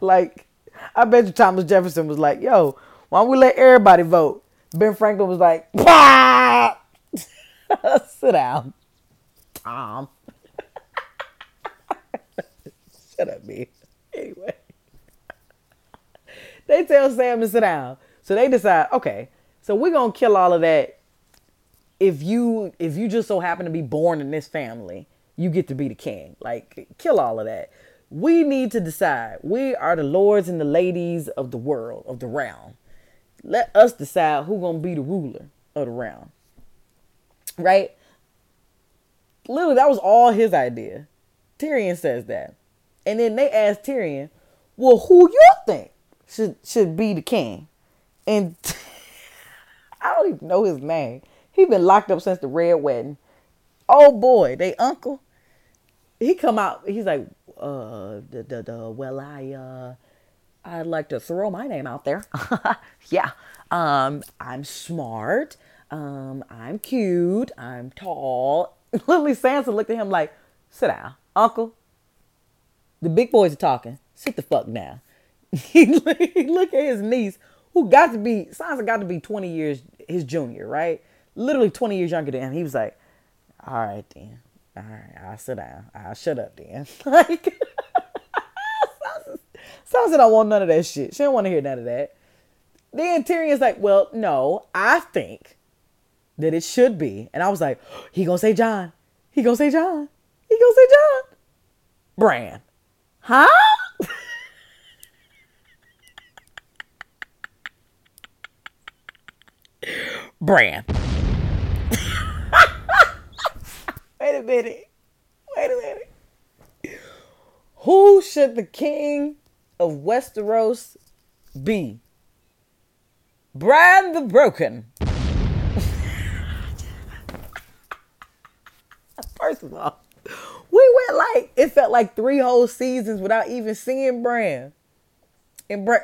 Like, I bet you Thomas Jefferson was like, yo, why don't we let everybody vote? Ben Franklin was like, sit down. Tom. Shut up, me. [laughs] Anyway. [laughs] They tell Sam to sit down. So they decide, okay, so we're gonna kill all of that. If you if you just so happen to be born in this family, you get to be the king. Like kill all of that. We need to decide. We are the lords and the ladies of the world, of the realm. Let us decide who gonna be the ruler of the realm. Right? Literally, that was all his idea. Tyrion says that. And then they ask Tyrion, well, who you think should should be the king? And [laughs] I don't even know his name. He been locked up since the red wedding. Oh boy, they uncle. He come out. He's like, uh, the the, the well, I uh, I'd like to throw my name out there. [laughs] yeah, um, I'm smart. Um, I'm cute. I'm tall. [laughs] Literally, Sansa looked at him like, sit down, uncle. The big boys are talking. Sit the fuck down. [laughs] he look at his niece, who got to be Sansa got to be 20 years his junior, right? Literally 20 years younger than him. He was like, all right then. All right, I'll sit down. I'll shut up then. [laughs] like [laughs] Sansa, Sansa don't want none of that shit. She don't want to hear none of that. Then Tyrion's like, well, no, I think that it should be. And I was like, [gasps] he gonna say Jon. He gonna say Jon. He gonna say Jon. Bran. Huh? Bran. [laughs] Wait a minute. Wait a minute. Who should the king of Westeros be? Bran the Broken. [laughs] First of all, went like it felt like three whole seasons without even seeing Bran. And Bran,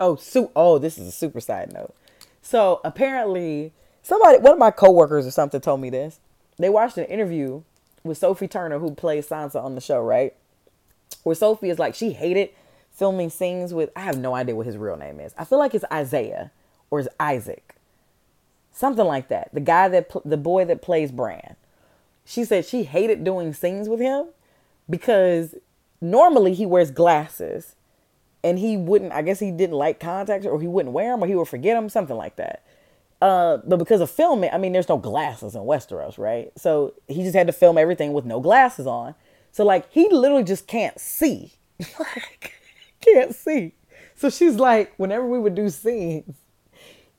oh, su- oh, this is a super side note. So apparently, somebody, one of my coworkers or something, told me this. They watched an interview with Sophie Turner, who plays Sansa on the show, right? Where Sophie is like she hated filming scenes with. I have no idea what his real name is. I feel like it's Isaiah or it's Isaac, something like that. The guy that the boy that plays Bran. She said she hated doing scenes with him because normally he wears glasses and he wouldn't i guess he didn't like contacts or he wouldn't wear them or he would forget them something like that. Uh, but because of filming i mean there's no glasses in westeros right? So he just had to film everything with no glasses on. So like he literally just can't see. [laughs] Like can't see. So she's like whenever we would do scenes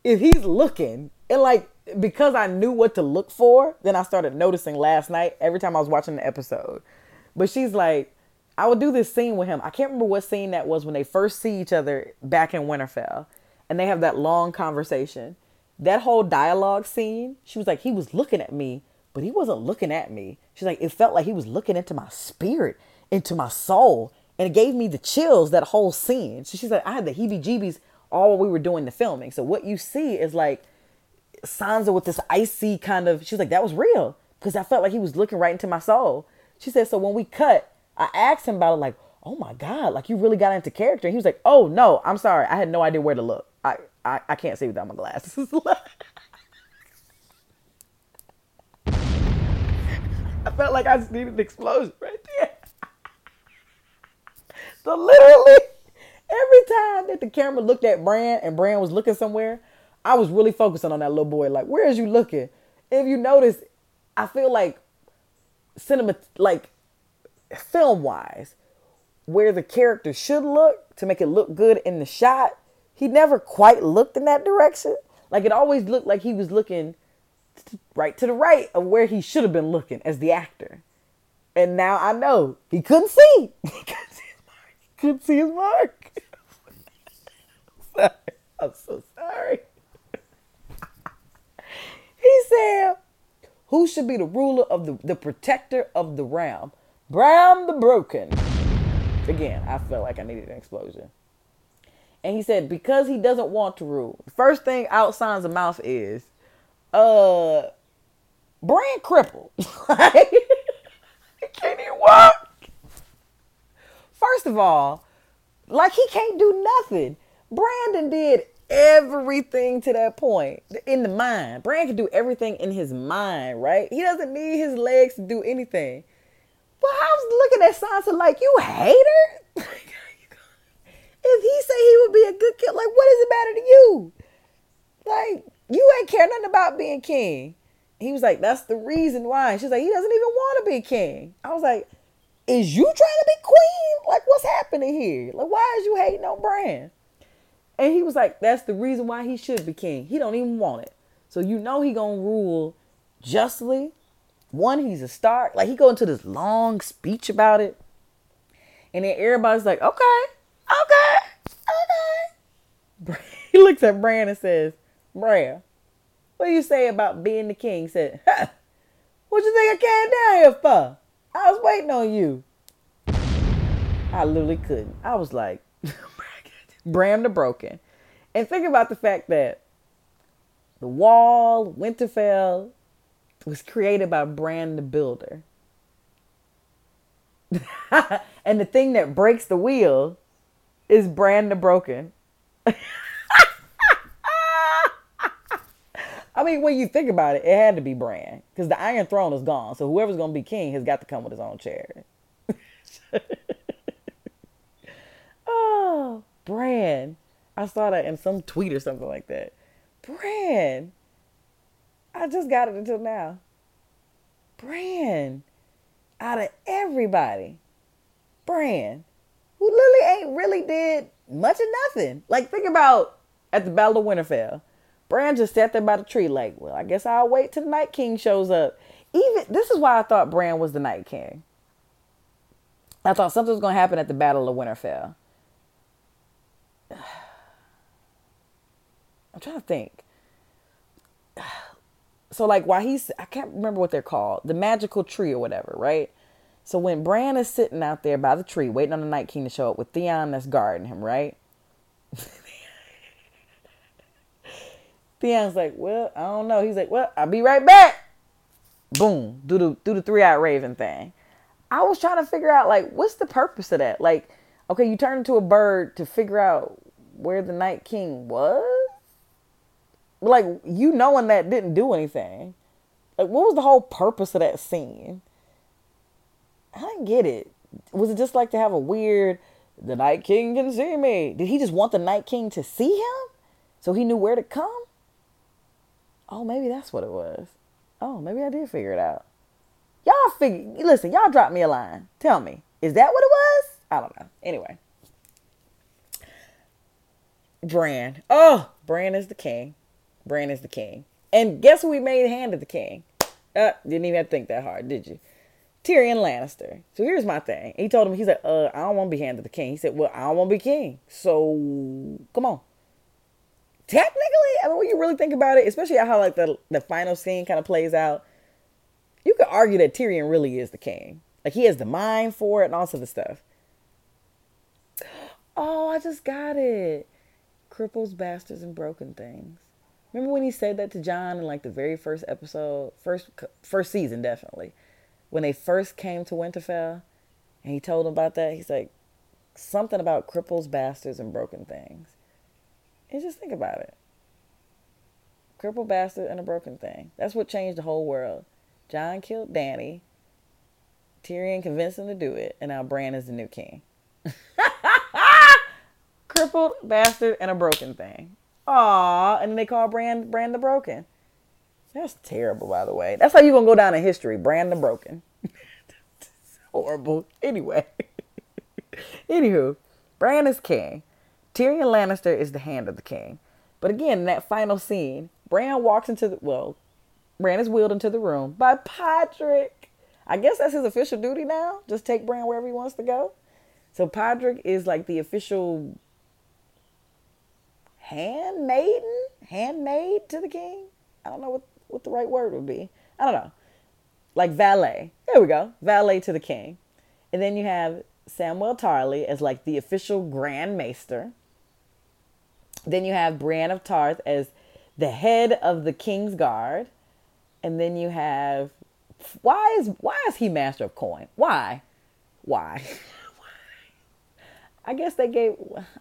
if he's looking and like because I knew what to look for, then I started noticing last night every time I was watching the episode. But she's like, I would do this scene with him. I can't remember what scene that was when they first see each other back in Winterfell and they have that long conversation. That whole dialogue scene, she was like, he was looking at me, but he wasn't looking at me. She's like, it felt like he was looking into my spirit, into my soul. And it gave me the chills, that whole scene. So she's like, I had the heebie jeebies all while we were doing the filming. So what you see is like, Sansa with this icy kind of, she was like, that was real because I felt like he was looking right into my soul. She said, so when we cut, I asked him about it, like, oh my God, like you really got into character. He was like, oh no, I'm sorry. I had no idea where to look. I, I, I can't see without my glasses. [laughs] I felt like I just needed an explosion right there. [laughs] so literally, every time that the camera looked at Bran and Bran was looking somewhere, I was really focusing on that little boy. Like, where is you looking? If you notice, I feel like cinema, like film wise, where the character should look to make it look good in the shot, he never quite looked in that direction. Like it always looked like he was looking right to the right of where he should have been looking as the actor. And now I know he couldn't see. [laughs] He couldn't see his mark. He couldn't see his mark. sorry. [laughs] I'm so sorry. [laughs] he said, Who should be the ruler of the, the protector of the realm? Bran the Broken. Again, I felt like I needed an explosion. And he said, because he doesn't want to rule. the First thing out signs of mouth is, uh, Bran crippled. [laughs] he can't even walk. First of all, like he can't do nothing. Brandon did everything to that point in the mind. Bran can do everything in his mind, right? He doesn't need his legs to do anything. But I was looking at Sansa like, you hater? [laughs] if he say he would be a good king, like, what does it matter to you? Like, you ain't care nothing about being king. He was like, that's the reason why. She's like, he doesn't even want to be king. I was like, is you trying to be queen? Like, what's happening here? Like, why is you hating on Bran? And he was like, that's the reason why he should be king. He don't even want it. So you know he gonna rule justly. One, he's a star. Like he go into this long speech about it. And then everybody's like, okay, okay, okay. [laughs] He looks at Bran and says, Bran, what do you say about being the king? He said, huh, what you think I came down here for? I was waiting on you. I literally couldn't. I was like, [laughs] Bran the Broken. And think about the fact that the wall, Winterfell, was created by Bran the Builder. [laughs] and the thing that breaks the wheel is Bran the Broken. [laughs] I mean, when you think about it, it had to be Bran because the Iron Throne is gone. So whoever's going to be king has got to come with his own chair. [laughs] oh, Bran. I saw that in some tweet or something like that. Bran. I just got it until now. Bran. Out of everybody. Bran. Who literally ain't really did much of nothing. Like, think about at the Battle of Winterfell. Bran just sat there by the tree, like, well, I guess I'll wait till the Night King shows up. Even this is why I thought Bran was the Night King. I thought something was gonna happen at the Battle of Winterfell. [sighs] I'm trying to think. [sighs] So like while he's I can't remember what they're called, the magical tree or whatever, right? So when Bran is sitting out there by the tree waiting on the Night King to show up with Theon that's guarding him, right? [laughs] Theon's like, well, I don't know. He's like, well, I'll be right back. Boom, do the do the three eyed raven thing. I was trying to figure out like what's the purpose of that? Like, okay, you turn into a bird to figure out where the Night King was. Like you knowing that didn't do anything. Like, what was the whole purpose of that scene? I didn't get it. Was it just like to have a weird, the Night King can see me? Did he just want the Night King to see him? So he knew where to come? Oh, maybe that's what it was. Oh, maybe I did figure it out. Y'all figure, listen, y'all drop me a line. Tell me, is that what it was? I don't know. Anyway. Bran. Oh, Bran is the king. Bran is the king. And guess who we made hand of the king? Uh, didn't even think that hard, did you? Tyrion Lannister. So here's my thing. He told him, he said, uh, I don't want to be hand of the king. He said, well, I don't want to be king. So come on technically, I mean, when you really think about it, especially how like the the final scene kind of plays out, you could argue that Tyrion really is the king. Like he has the mind for it and all sorts of stuff. Oh, I just got it. Cripples, bastards, and broken things. Remember when he said that to Jon in like the very first episode, first first season, definitely, when they first came to Winterfell, and he told him about that. He's like, something about cripples, bastards, and broken things. And just think about it. Crippled bastard and a broken thing. That's what changed the whole world. Jon killed Dany. Tyrion convinced him to do it, and now Bran is the new king. Crippled bastard and a broken thing. Aw, and they call Brand Bran the Broken. That's terrible, by the way. That's how you gonna go down in history, Bran the Broken. [laughs] horrible. Anyway. [laughs] Anywho, Bran is king. Tyrion Lannister is the hand of the king. But again, in that final scene, Bran walks into the well, Bran is wheeled into the room by Podrick. I guess that's his official duty now. Just take Bran wherever he wants to go. So Podrick is like the official handmaiden, handmaid to the king. I don't know what, what the right word would be. I don't know. Like valet. There we go. Valet to the king. And then you have Samuel Tarly as like the official Grand Maester. Then you have Brienne of Tarth as the head of the King's Guard. And then you have why is why is he master of coin? Why? Why? [laughs] I guess they gave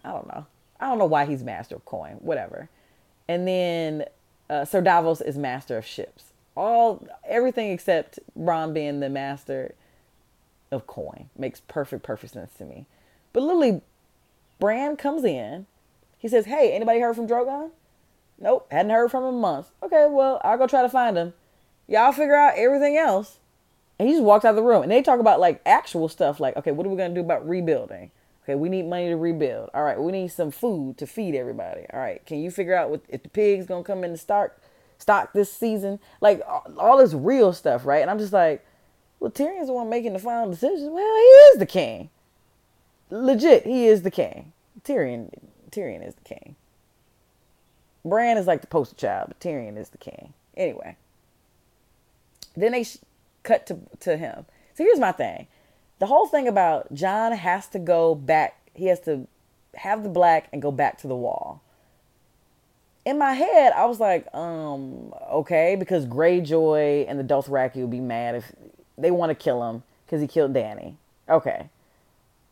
I don't know. I don't know why he's master of coin. Whatever. And then uh, Sir Davos is master of ships. All everything except Bronn being the master of coin makes perfect perfect sense to me. But literally, Bran comes in. He says, "Hey, anybody heard from Drogon?" Nope, hadn't heard from him months. Okay, well, I'll go try to find him. Y'all figure out everything else. And he just walks out of the room. And they talk about like actual stuff like, okay, what are we to do about rebuilding? Okay, we need money to rebuild. All right, we need some food to feed everybody. All right, can you figure out what, if the pigs to come in the stock, stock this season? Like all this real stuff, right? And I'm just like, well, Tyrion's the one making the final decision. Well, he is the king. Legit, he is the king. Tyrion, Tyrion is the king. Bran is like the poster child, but Tyrion is the king. Anyway. Then they sh- cut to, to him. So here's my thing. The whole thing about Jon has to go back, he has to have the black and go back to the wall. In my head, I was like, um, okay, because Greyjoy and the Dothraki would be mad if they want to kill him because he killed Dany. Okay.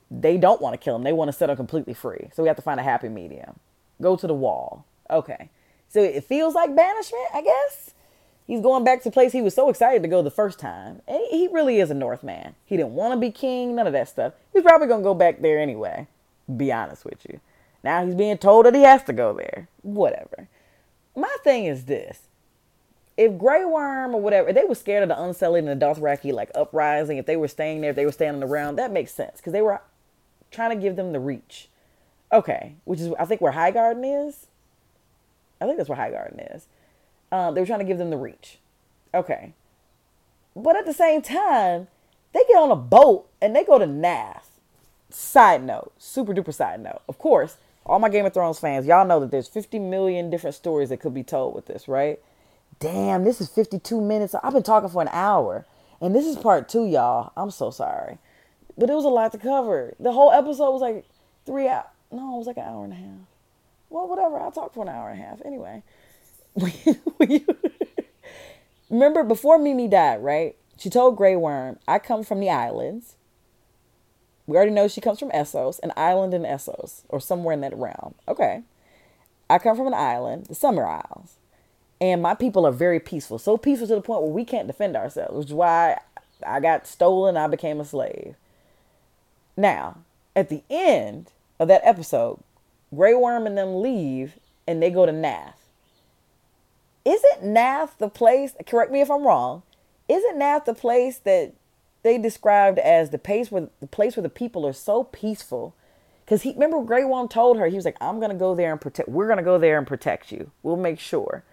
They don't want to kill him. They want to set him completely free. So we have to find a happy medium. Go to the wall. Okay. So it feels like banishment, I guess. He's going back to place he was so excited to go the first time. And he really is a Northman. He didn't want to be king, none of that stuff. He's probably going to go back there anyway. Be honest with you. Now he's being told that he has to go there. Whatever. My thing is this. If Grey Worm or whatever, they were scared of the Unsullied and the Dothraki like uprising, if they were staying there, if they were standing around, that makes sense. Because they were trying to give them the reach. Okay. Which is, I think, where Highgarden is. I think that's where Highgarden is. Um, they were trying to give them the reach. Okay. But at the same time, they get on a boat and they go to Naath. Side note, super duper side note. Of course, all my Game of Thrones fans, y'all know that there's 50 million different stories that could be told with this, right? Damn, this is 52 minutes. I've been talking for an hour. And this is part two, y'all. I'm so sorry. But it was a lot to cover. The whole episode was like three hours. No, it was like an hour and a half. Well, whatever. I talked for an hour and a half. Anyway. [laughs] remember before Mimi died, right? She told Grey Worm, I come from the islands. We already know she comes from Essos, an island in Essos, or somewhere in that realm. Okay. I come from an island, the Summer Isles. And my people are very peaceful. So peaceful to the point where we can't defend ourselves, which is why I got stolen, I became a slave. Now, at the end of that episode, Grey Worm and them leave and they go to Naath isn't Naath the place? Correct me if I'm wrong. Isn't Naath the place that they described as the place where the place where the people are so peaceful? Because he remember Grey Worm told her he was like, "I'm gonna go there and protect. We're gonna go there and protect you. We'll make sure."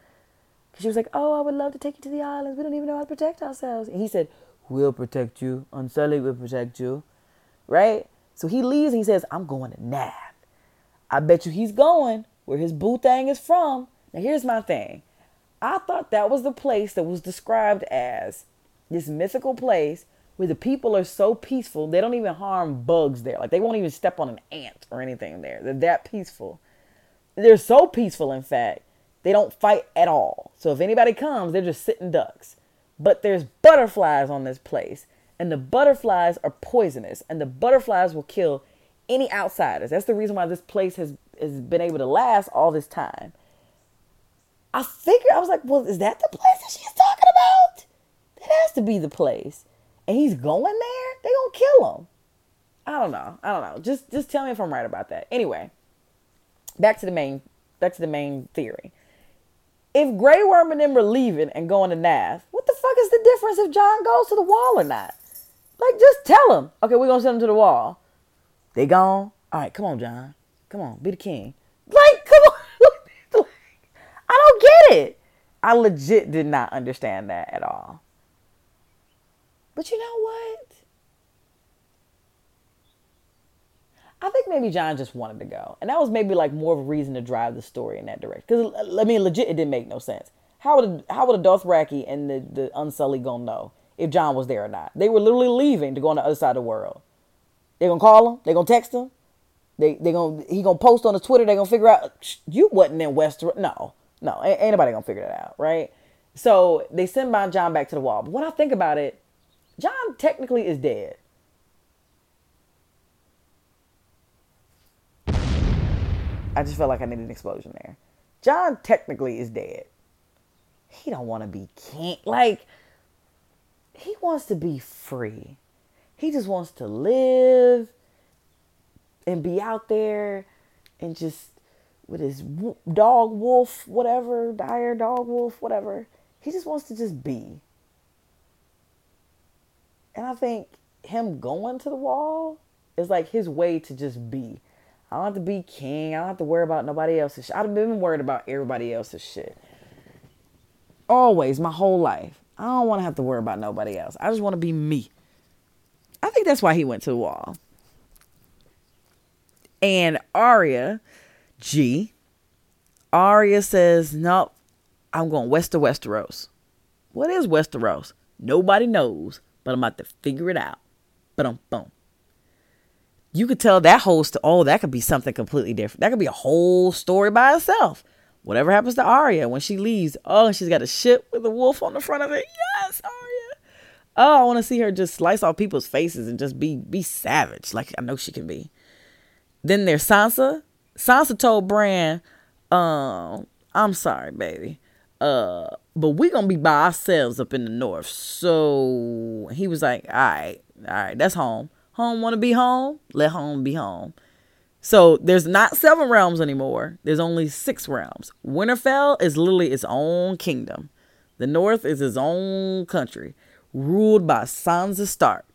Cause she was like, "Oh, I would love to take you to the islands. We don't even know how to protect ourselves." And he said, "We'll protect you. Unsullied will protect you." Right? So he leaves and he says, "I'm going to Naath." I bet you he's going where his boo thing is from. Now here's my thing. I thought that was the place that was described as this mythical place where the people are so peaceful they don't even harm bugs there. Like they won't even step on an ant or anything there. They're that peaceful. They're so peaceful, in fact, they don't fight at all. So if anybody comes, they're just sitting ducks. But there's butterflies on this place, and the butterflies are poisonous, and the butterflies will kill any outsiders. That's the reason why this place has, has been able to last all this time. I figured I was like, well, is that the place that she's talking about? That has to be the place. And he's going there? They gonna kill him. I don't know. I don't know. Just just tell me if I'm right about that. Anyway, back to the main back to the main theory. If Grey Worm and them are leaving and going to Naath, what the fuck is the difference if Jon goes to the wall or not? Like, just tell him. Okay, we're gonna send him to the wall. They gone. All right, come on, Jon. Come on, be the king. I don't get it. I legit did not understand that at all. But you know what? I think maybe Jon just wanted to go. And that was maybe like more of a reason to drive the story in that direction. Because, I mean, legit, it didn't make no sense. How would, how would a Dothraki and the, the Unsullied gonna know if Jon was there or not? They were literally leaving to go on the other side of the world. They gonna call him? They gonna text him? They they gonna he gonna post on his Twitter? They gonna figure out you wasn't in Westeros? No, no, ain't, nobody gonna figure that out, right? So they send Jon back to the wall. But when I think about it, Jon technically is dead. I just felt like I needed an explosion there. Jon technically is dead. He don't want to be king. Like he wants to be free. He just wants to live and be out there and just with his dog wolf, whatever, dire dog wolf, whatever. He just wants to just be. And I think him going to the wall is like his way to just be. I don't have to be king. I don't have to worry about nobody else's shit. I've been worried about everybody else's shit. Always, my whole life. I don't want to have to worry about nobody else. I just want to be me. I think that's why he went to the wall. And Arya, G, Arya says, Nope, I'm going west of Westeros. What is Westeros? Nobody knows, but I'm about to figure it out. But I'm boom. You could tell that whole st- oh that could be something completely different. That could be a whole story by itself. Whatever happens to Arya when she leaves oh she's got a ship with a wolf on the front of it. Yes Arya oh I want to see her just slice off people's faces and just be be savage like I know she can be. Then there's Sansa Sansa told Bran um I'm sorry baby uh but we gonna be by ourselves up in the north so he was like all right all right that's home home want to be home, let home be home. So there's not seven realms anymore. There's only six realms. Winterfell is literally its own kingdom. The North is its own country, ruled by Sansa Stark.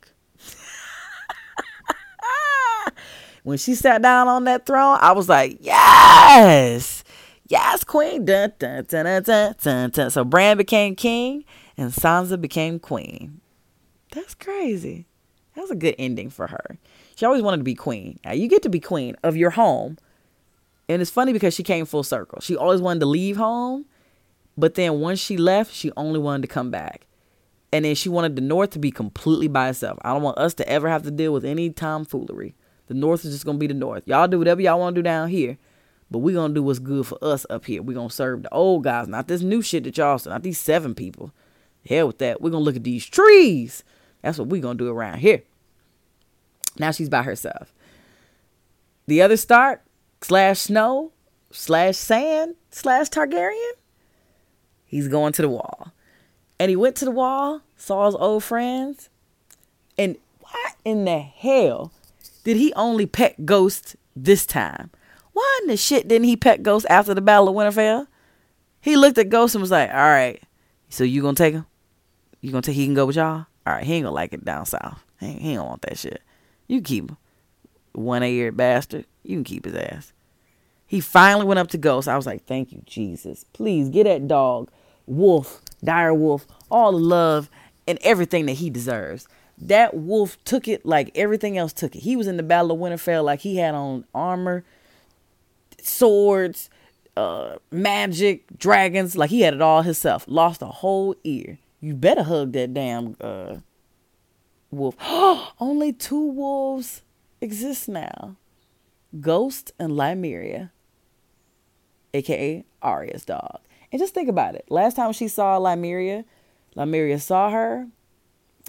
When she sat down on that throne, I was like, yes, yes, queen. Dun, dun, dun, dun, dun, dun, dun. So Bran became king and Sansa became queen. That's crazy. That was a good ending for her. She always wanted to be queen. Now you get to be queen of your home. And it's funny because she came full circle. She always wanted to leave home, but then once she left, she only wanted to come back. And then she wanted the North to be completely by itself. I don't want us to ever have to deal with any tomfoolery. The North is just gonna be the North. Y'all do whatever y'all want to do down here, but we gonna do what's good for us up here. we gonna serve the old guys, not this new shit that y'all, not these seven people. Hell with that. we gonna look at these trees. That's what we gonna do around here. Now she's by herself. The other Stark slash Snow slash Sand slash Targaryen, he's going to the wall. And he went to the wall, saw his old friends. And what in the hell did he only pet Ghost this time? Why in the shit didn't he pet Ghost after the Battle of Winterfell? He looked at Ghost and was like, all right, so you gonna take him? You gonna take, he can go with y'all? All right, he ain't gonna like it down south. He, he don't want that shit. You keep him. One eared bastard. You can keep his ass. He finally went up to Ghost. I was like, thank you, Jesus. Please get that dog, Wolf, Dire Wolf, all the love and everything that he deserves. That wolf took it like everything else took it. He was in the Battle of Winterfell like he had on armor, swords, uh, magic, dragons, like he had it all himself. Lost a whole ear. You better hug that damn uh, wolf. [gasps] Only two wolves exist now Ghost and Nymeria, aka Arya's dog. And just think about it. Last time she saw Nymeria, Nymeria saw her,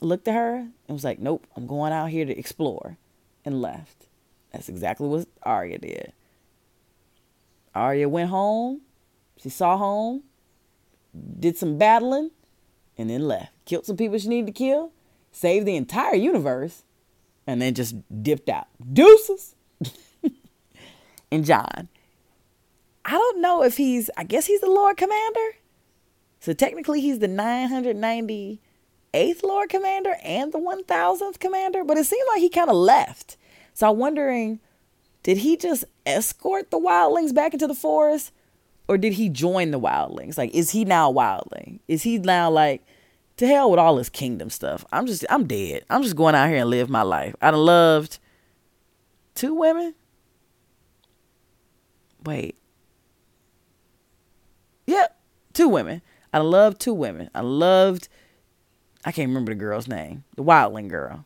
looked at her, and was like, Nope, I'm going out here to explore, and left. That's exactly what Arya did. Arya went home, she saw home, did some battling, and then left. Killed some people she needed to kill, saved the entire universe, and then just dipped out. Deuces. [laughs] and Jon. I don't know if he's, I guess he's the Lord Commander. So technically he's the 998th Lord Commander and the 1000th Commander, but it seemed like he kind of left. So I'm wondering, did he just escort the wildlings back into the forest? Or did he join the wildlings? Like, is he now a wildling? Is he now like, to hell with all this kingdom stuff. I'm just, I'm dead. I'm just going out here and live my life. I done loved two women. Wait. Yep, two women. I loved two women. I loved, I can't remember the girl's name, the wildling girl,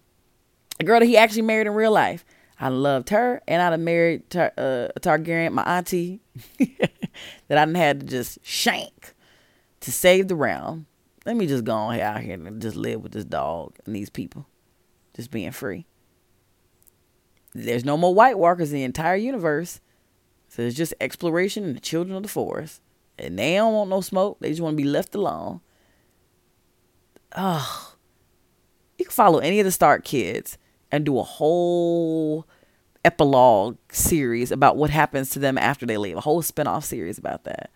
a girl that he actually married in real life. I loved her, and I'd have married Tar- uh, Targaryen, my auntie, [laughs] that I had to just shank to save the realm let me just go on here, out here and just live with this dog and these people, just being free. There's no more White Walkers in the entire universe, so it's just exploration and the children of the forest, and they don't want no smoke. They just want to be left alone. Oh, you can follow any of the Stark kids and do a whole epilogue series about what happens to them after they leave, a whole spin-off series about that.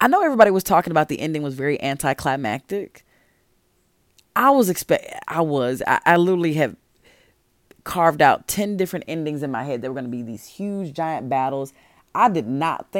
I know everybody was talking about the ending was very anticlimactic. I was expect I was I, I literally have carved out 10 different endings in my head. There were going to be these huge giant battles. I did not think